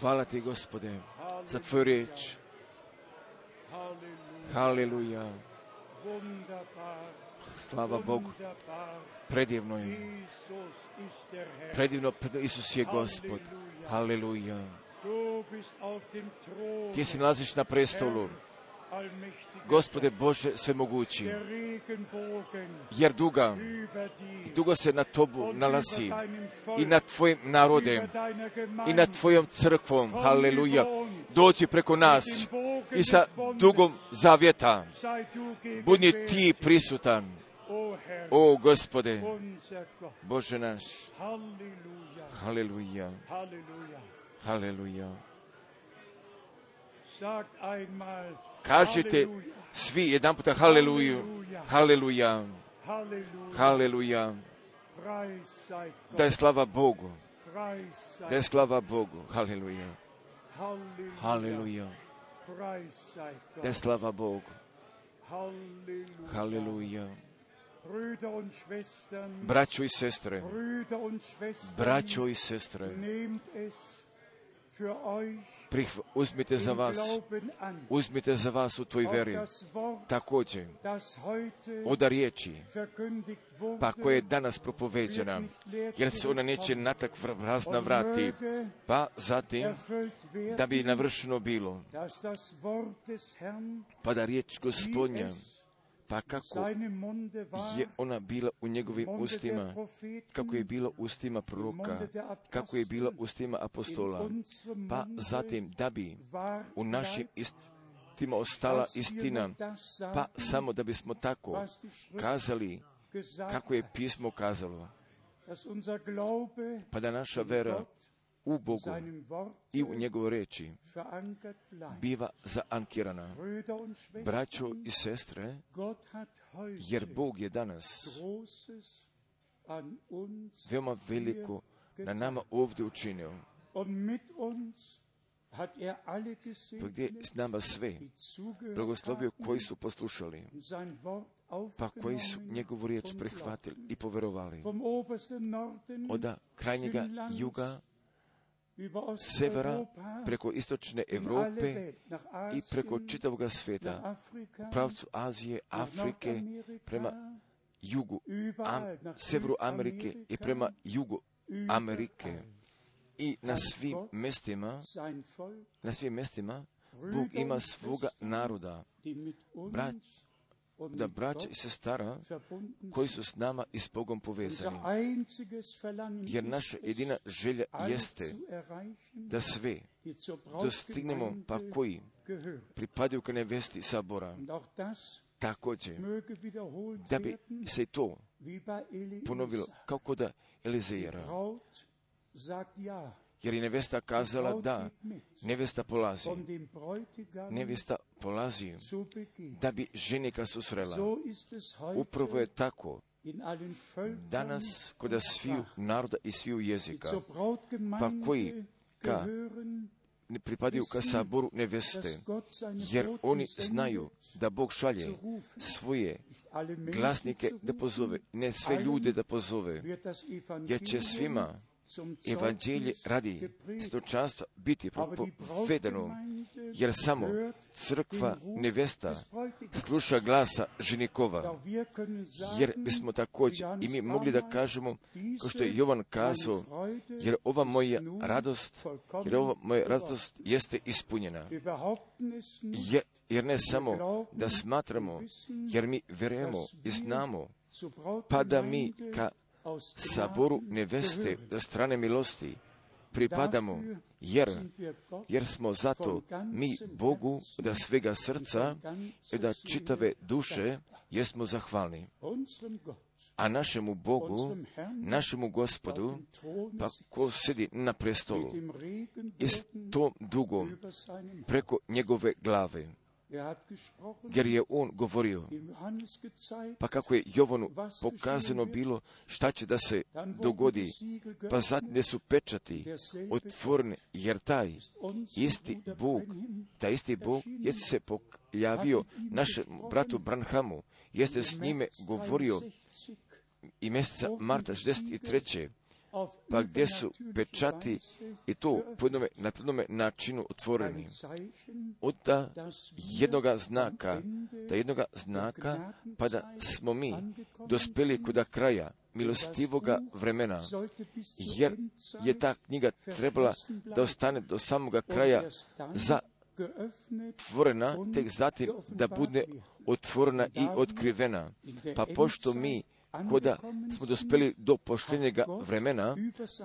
Hvala ti, gospode, za tvoju riječ. Haleluja. Slava Bogu. Predivno je. Predivno, Isus je gospod. Haleluja. Ti se nalaziš na prestolu. Gospode Bože svemogući. Jer duga, dugo se na tobu nalazi i nad tvojim narodem i nad tvojom crkvom. Haleluja. Doći preko nas i sa dugom zavjeta. Gegenwärtig, ti prisutan. o gospode. Bože naš. Haleluja. Haleluja. Kažite svi jedan puta haleluju. Haleluja. Haleluja. Da je slava Bogu. Da je slava Bogu. Haleluja. Haleluja. Da je slava Bogu. Haleluja. Braćo i sestre, braćo i sestre, uzmite za vas, uzmite za vas u toj veri. Također, oda riječi, pa koja je danas propoveđena, jer se ona neće natak prazna vrati, pa zatim da bi navršeno bilo, pa da riječ gospodnja, pa kako je ona bila u njegovim ustima, kako je bila ustima proroka, kako je bila ustima apostola, pa zatim da bi u našim istima ostala istina, pa samo da bismo tako kazali kako je pismo kazalo, pa da naša vera u Bogu i u njegovoj reči biva zaankirana. Braćo i sestre, jer Bog je danas veoma veliko na nama ovdje učinio. Pa gdje s nama sve blagoslovio koji su poslušali, pa koji su njegovu riječ prihvatili i poverovali. Od krajnjega juga severa, preko istočne Europe i preko čitavoga svijeta, u pravcu Azije, Afrike, prema jugu, am, severu Amerike i prema jugu Amerike. I na svim mjestima, na svim mjestima, Bog ima svoga naroda, brać, da braća i sestara koji su s nama i s Bogom povezani. Jer naša jedina želja jeste da sve dostignemo pa koji pripadaju ka nevesti sabora. Također, da bi se to ponovilo kao kod Elizejera jer je nevesta kazala da, nevesta polazi. Nevesta polazi da bi ženika susrela. Upravo je tako. danas kod sviju naroda i sviju jezika, pa koji ka ne pripadaju ka saboru neveste, jer oni znaju da Bog šalje svoje glasnike da pozove, ne sve ljude da pozove, jer će svima evanđelje radi stočanstva biti povedano, jer samo crkva nevesta sluša glasa ženikova, jer bismo također i mi mogli da kažemo, kao što je Jovan kazao, jer ova moja radost, jer ova moja radost jeste ispunjena. Jer, jer ne samo da smatramo, jer mi verujemo i znamo, pa da mi ka saboru neveste strane milosti pripadamo, jer, jer smo zato mi Bogu da svega srca i da čitave duše jesmo zahvalni. A našemu Bogu, našemu gospodu, pa ko sedi na prestolu, i to dugo preko njegove glave jer je on govorio, pa kako je Jovanu pokazano bilo šta će da se dogodi, pa zatim su pečati otvorene, jer taj isti Bog, taj isti Bog jeste se pojavio našem bratu Branhamu, jeste s njime govorio. i mjeseca marta 63 pa gdje su pečati i to po jednome, na jednome načinu otvoreni. Od da jednoga znaka, da jednoga znaka, pa da smo mi dospeli kod kraja milostivoga vremena, jer je ta knjiga trebala da ostane do samoga kraja za otvorena, tek zatim da bude otvorena i otkrivena. Pa pošto mi koda smo dospeli do poštenjega vremena,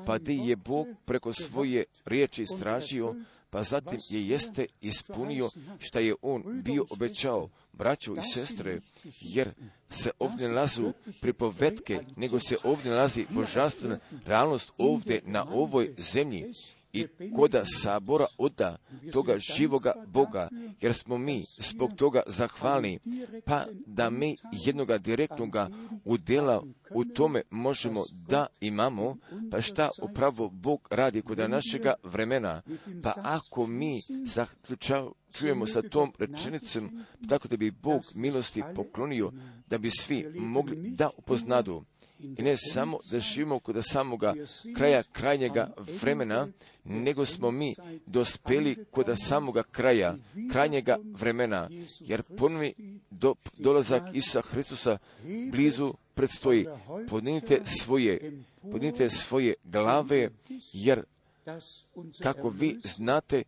pa di je Bog preko svoje riječi stražio, pa zatim je jeste ispunio šta je On bio obećao, braćo i sestre, jer se ovdje nalazu pripovetke, nego se ovdje nalazi božanstvena realnost ovdje na ovoj zemlji i koda sabora oda toga živoga Boga, jer smo mi zbog toga zahvalni, pa da mi jednoga direktnoga udjela u tome možemo da imamo, pa šta upravo Bog radi kod našega vremena, pa ako mi čujemo sa tom rečenicom, tako da bi Bog milosti poklonio, da bi svi mogli da upoznadu i ne samo da živimo kod samoga kraja krajnjega vremena, nego smo mi dospeli kod samoga kraja krajnjega vremena, jer ponovi do, dolazak Isa Hristusa blizu predstoji. Podnite svoje, podnite svoje glave, jer kako vi znate,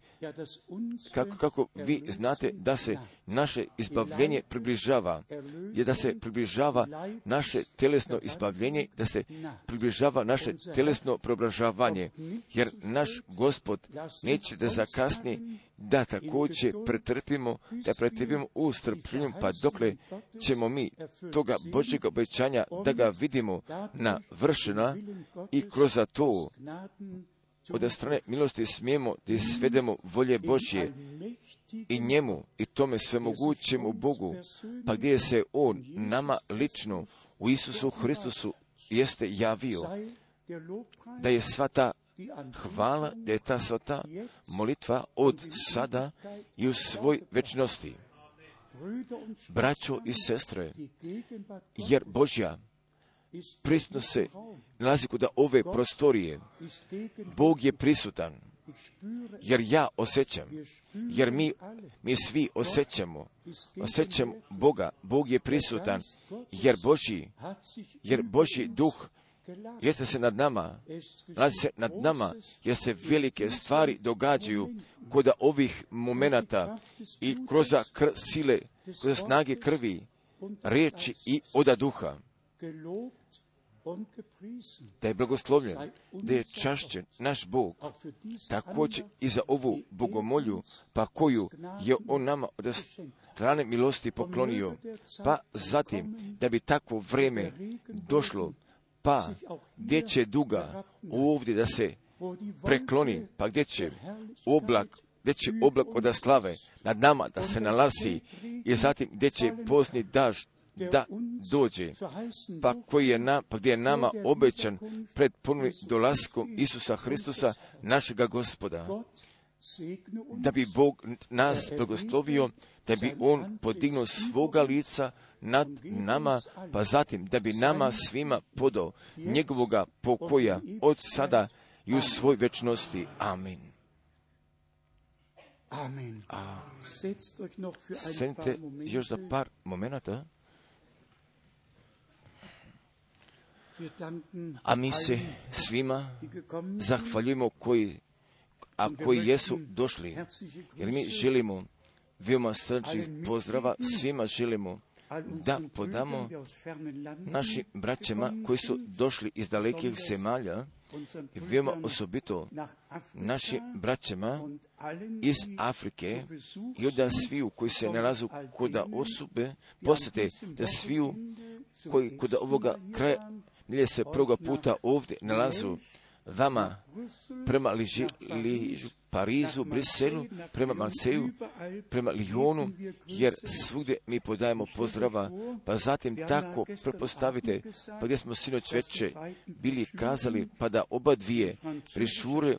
kako, kako vi znate da se naše izbavljenje približava, je da se približava naše telesno izbavljenje, da se približava naše telesno preobražavanje, jer naš gospod neće da zakasni da također pretrpimo, da pretrpimo u strpljenju, pa dokle ćemo mi toga Božjeg obećanja da ga vidimo na vršena i kroz to od strane milosti smijemo da svedemo volje Božje i njemu i tome svemogućemu Bogu, pa gdje se On nama lično u Isusu Hristusu jeste javio, da je sva ta hvala, da je ta sva ta molitva od sada i u svoj večnosti. Braćo i sestre, jer Božja prisutno se nalazi kod ove prostorije. Bog je prisutan, jer ja osjećam, jer mi, mi svi osjećamo, osjećam Boga, Bog je prisutan, jer Božji, jer Božji duh jeste se nad nama, nalazi se nad nama, jer se velike stvari događaju kod ovih momenata i kroz kr sile, kroz snage krvi, riječi i oda duha da je blagoslovljen, da je čašćen naš Bog, također i za ovu bogomolju, pa koju je On nama od strane milosti poklonio, pa zatim da bi takvo vreme došlo, pa gdje će duga ovdje da se prekloni, pa gdje će oblak gdje će oblak od slave nad nama da se nalazi i zatim gdje će pozni daž da dođe, pa, koji je na, pa gdje je nama obećan pred punim dolaskom Isusa Hristusa, našega gospoda, da bi Bog nas blagoslovio, da bi On podignuo svoga lica nad nama, pa zatim da bi nama svima podao njegovoga pokoja od sada i u svoj večnosti. Amin. Amen. A, sedite još za par momenata. A mi se svima zahvaljujemo koji, a koji jesu došli, jer mi želimo veoma srčnih pozdrava, svima želimo da podamo našim braćama koji su došli iz dalekih zemalja, i veoma osobito našim braćama iz Afrike i od sviju koji se nalazu kod osobe, posjete da sviju koji kod ovoga kraja milje se prvoga puta ovdje nalazu vama prema Liži, Ližu, Parizu, Briselu, prema Marseju, prema Lijonu, jer svugdje mi podajemo pozdrava, pa zatim tako prepostavite, pa gdje smo sinoć veće bili kazali, pa da oba dvije prišure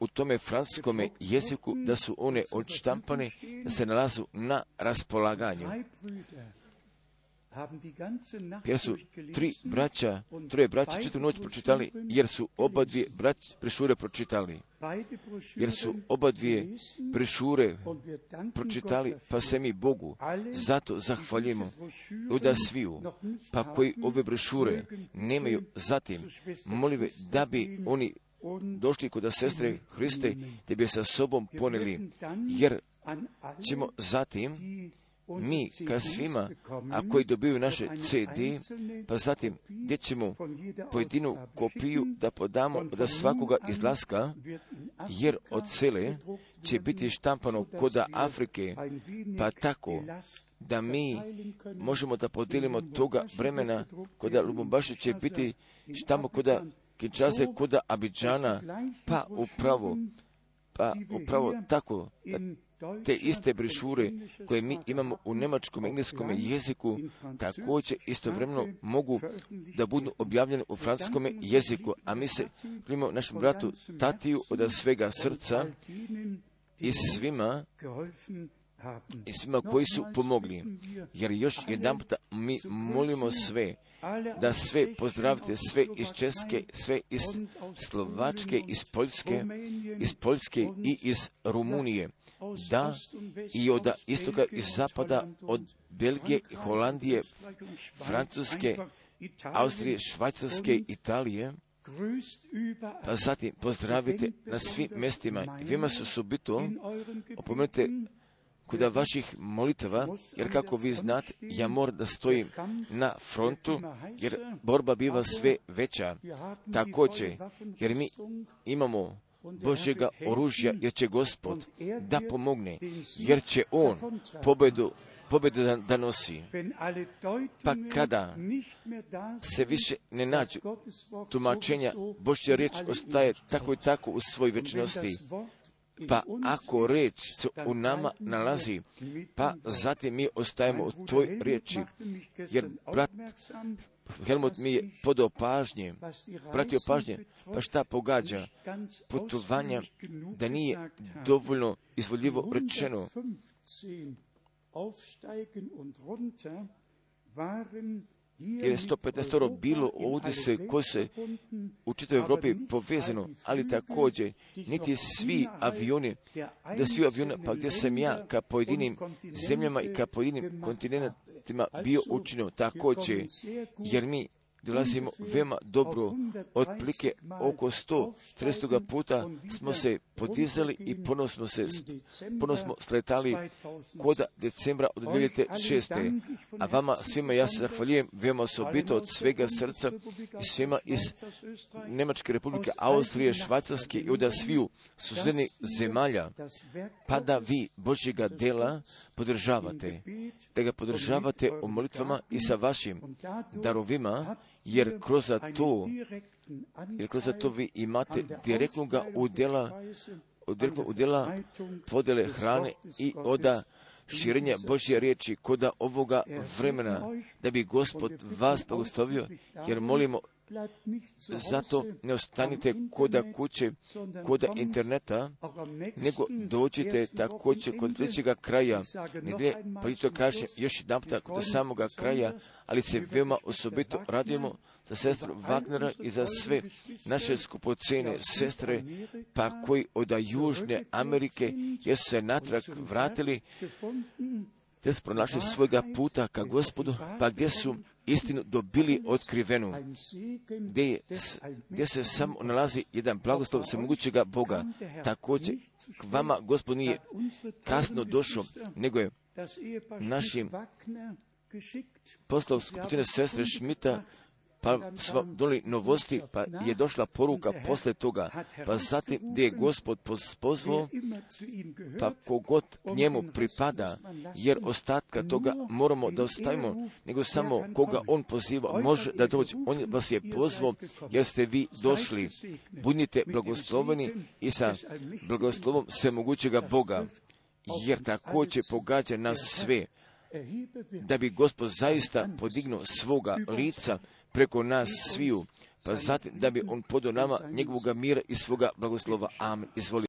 u tome franskome jeziku, da su one odštampane, da se nalazu na raspolaganju jer su tri braća, troje braća četvu noć pročitali, jer su oba dvije brać prešure pročitali. Jer su oba dvije prešure pročitali, pa se mi Bogu zato zahvaljujemo da sviju, pa koji ove brešure nemaju zatim, molive da bi oni došli kod sestre Hriste, da bi sa sobom poneli, jer ćemo zatim mi ka svima, a koji dobiju naše CD, pa zatim gdje ćemo pojedinu kopiju da podamo da svakoga izlaska, jer od cele će biti štampano koda Afrike, pa tako da mi možemo da podijelimo toga vremena koda Lubumbaši će biti štamo koda Kinčaze, koda Abidžana, pa upravo, pa upravo tako, da te iste brišure koje mi imamo u nemačkom i engleskom jeziku također istovremeno mogu da budu objavljene u francuskom jeziku, a mi se primimo našem bratu Tatiju od svega srca i svima i svima koji su pomogli. Jer još jedan puta mi molimo sve, da sve pozdravite, sve iz Česke, sve iz Slovačke, iz Poljske, iz Poljske i iz Rumunije da i od istoka i zapada, od Belgije, Holandije, Francuske, Austrije, Švajcarske, Italije, pa zatim pozdravite na svim mjestima i vima su subito opomenute kod vaših molitava, jer kako vi znate, ja moram da stojim na frontu, jer borba biva sve veća. Također, jer mi imamo Božjega oružja, jer će Gospod da pomogne, jer će On pobedu pobjedu da, da nosi. Pa kada se više ne nađu tumačenja, Božja riječ ostaje tako i tako u svoj večnosti. Pa ako reč se u nama nalazi, pa zatim mi ostajemo u toj riječi, jer brat Helmut mi je podao pažnje, pratio pažnje, pa šta pogađa? Putovanja da nije dovoljno izvoljivo rečeno. Jer je 115 bilo ovdje se, koji se u čitavoj Evropi povezano, ali također niti svi avioni, da svi avioni, pa gdje sam ja ka pojedinim zemljama i ka pojedinim kontinentima bio učinio također, jer mi dolazimo veoma dobro, otplike oko 100, 300 puta smo se podizali i ponovno smo se, ponovno smo sletali koda decembra od 2006. A vama svima ja se zahvaljujem veoma osobito od svega srca i svima iz Nemačke republike, Austrije, Švajcarske i od sviju susjednih zemalja, pa da vi Božjega dela podržavate, da ga podržavate u molitvama i sa vašim darovima, jer kroz to, jer kroz to vi imate direktnog udjela, direktnog udjela podjele hrane i oda širenja Božje riječi koda ovoga vremena, da bi Gospod vas blagoslovio, jer molimo zato ne ostanite koda kuće, koda interneta, nego dođite također kod trećega kraja. Negdje, pa i to kažem još jedan puta kod samoga kraja, ali se veoma osobito radimo za sestru Wagnera i za sve naše skupocene sestre, pa koji od Južne Amerike jesu se natrag vratili, te su pronašli svojega puta ka gospodu, pa gdje su istinu dobili otkrivenu, gdje, je, gdje se samo nalazi jedan blagoslov svemogućega Boga. Također, k vama gospod nije kasno došao, nego je našim poslov skupine sestre Šmita pa smo doli novosti, pa je došla poruka posle toga, pa zatim gdje je gospod pozvao, pa kogod njemu pripada, jer ostatka toga moramo da ostavimo, nego samo koga on poziva može da dođe. On vas je pozvao, jer ste vi došli. Budnite blagosloveni i sa blagoslovom svemogućega Boga, jer također pogađa nas sve da bi gospod zaista podignuo svoga lica preko nas sviju, pa zatim da bi on podao nama njegovog mira i svoga blagoslova. Amen. Izvoli.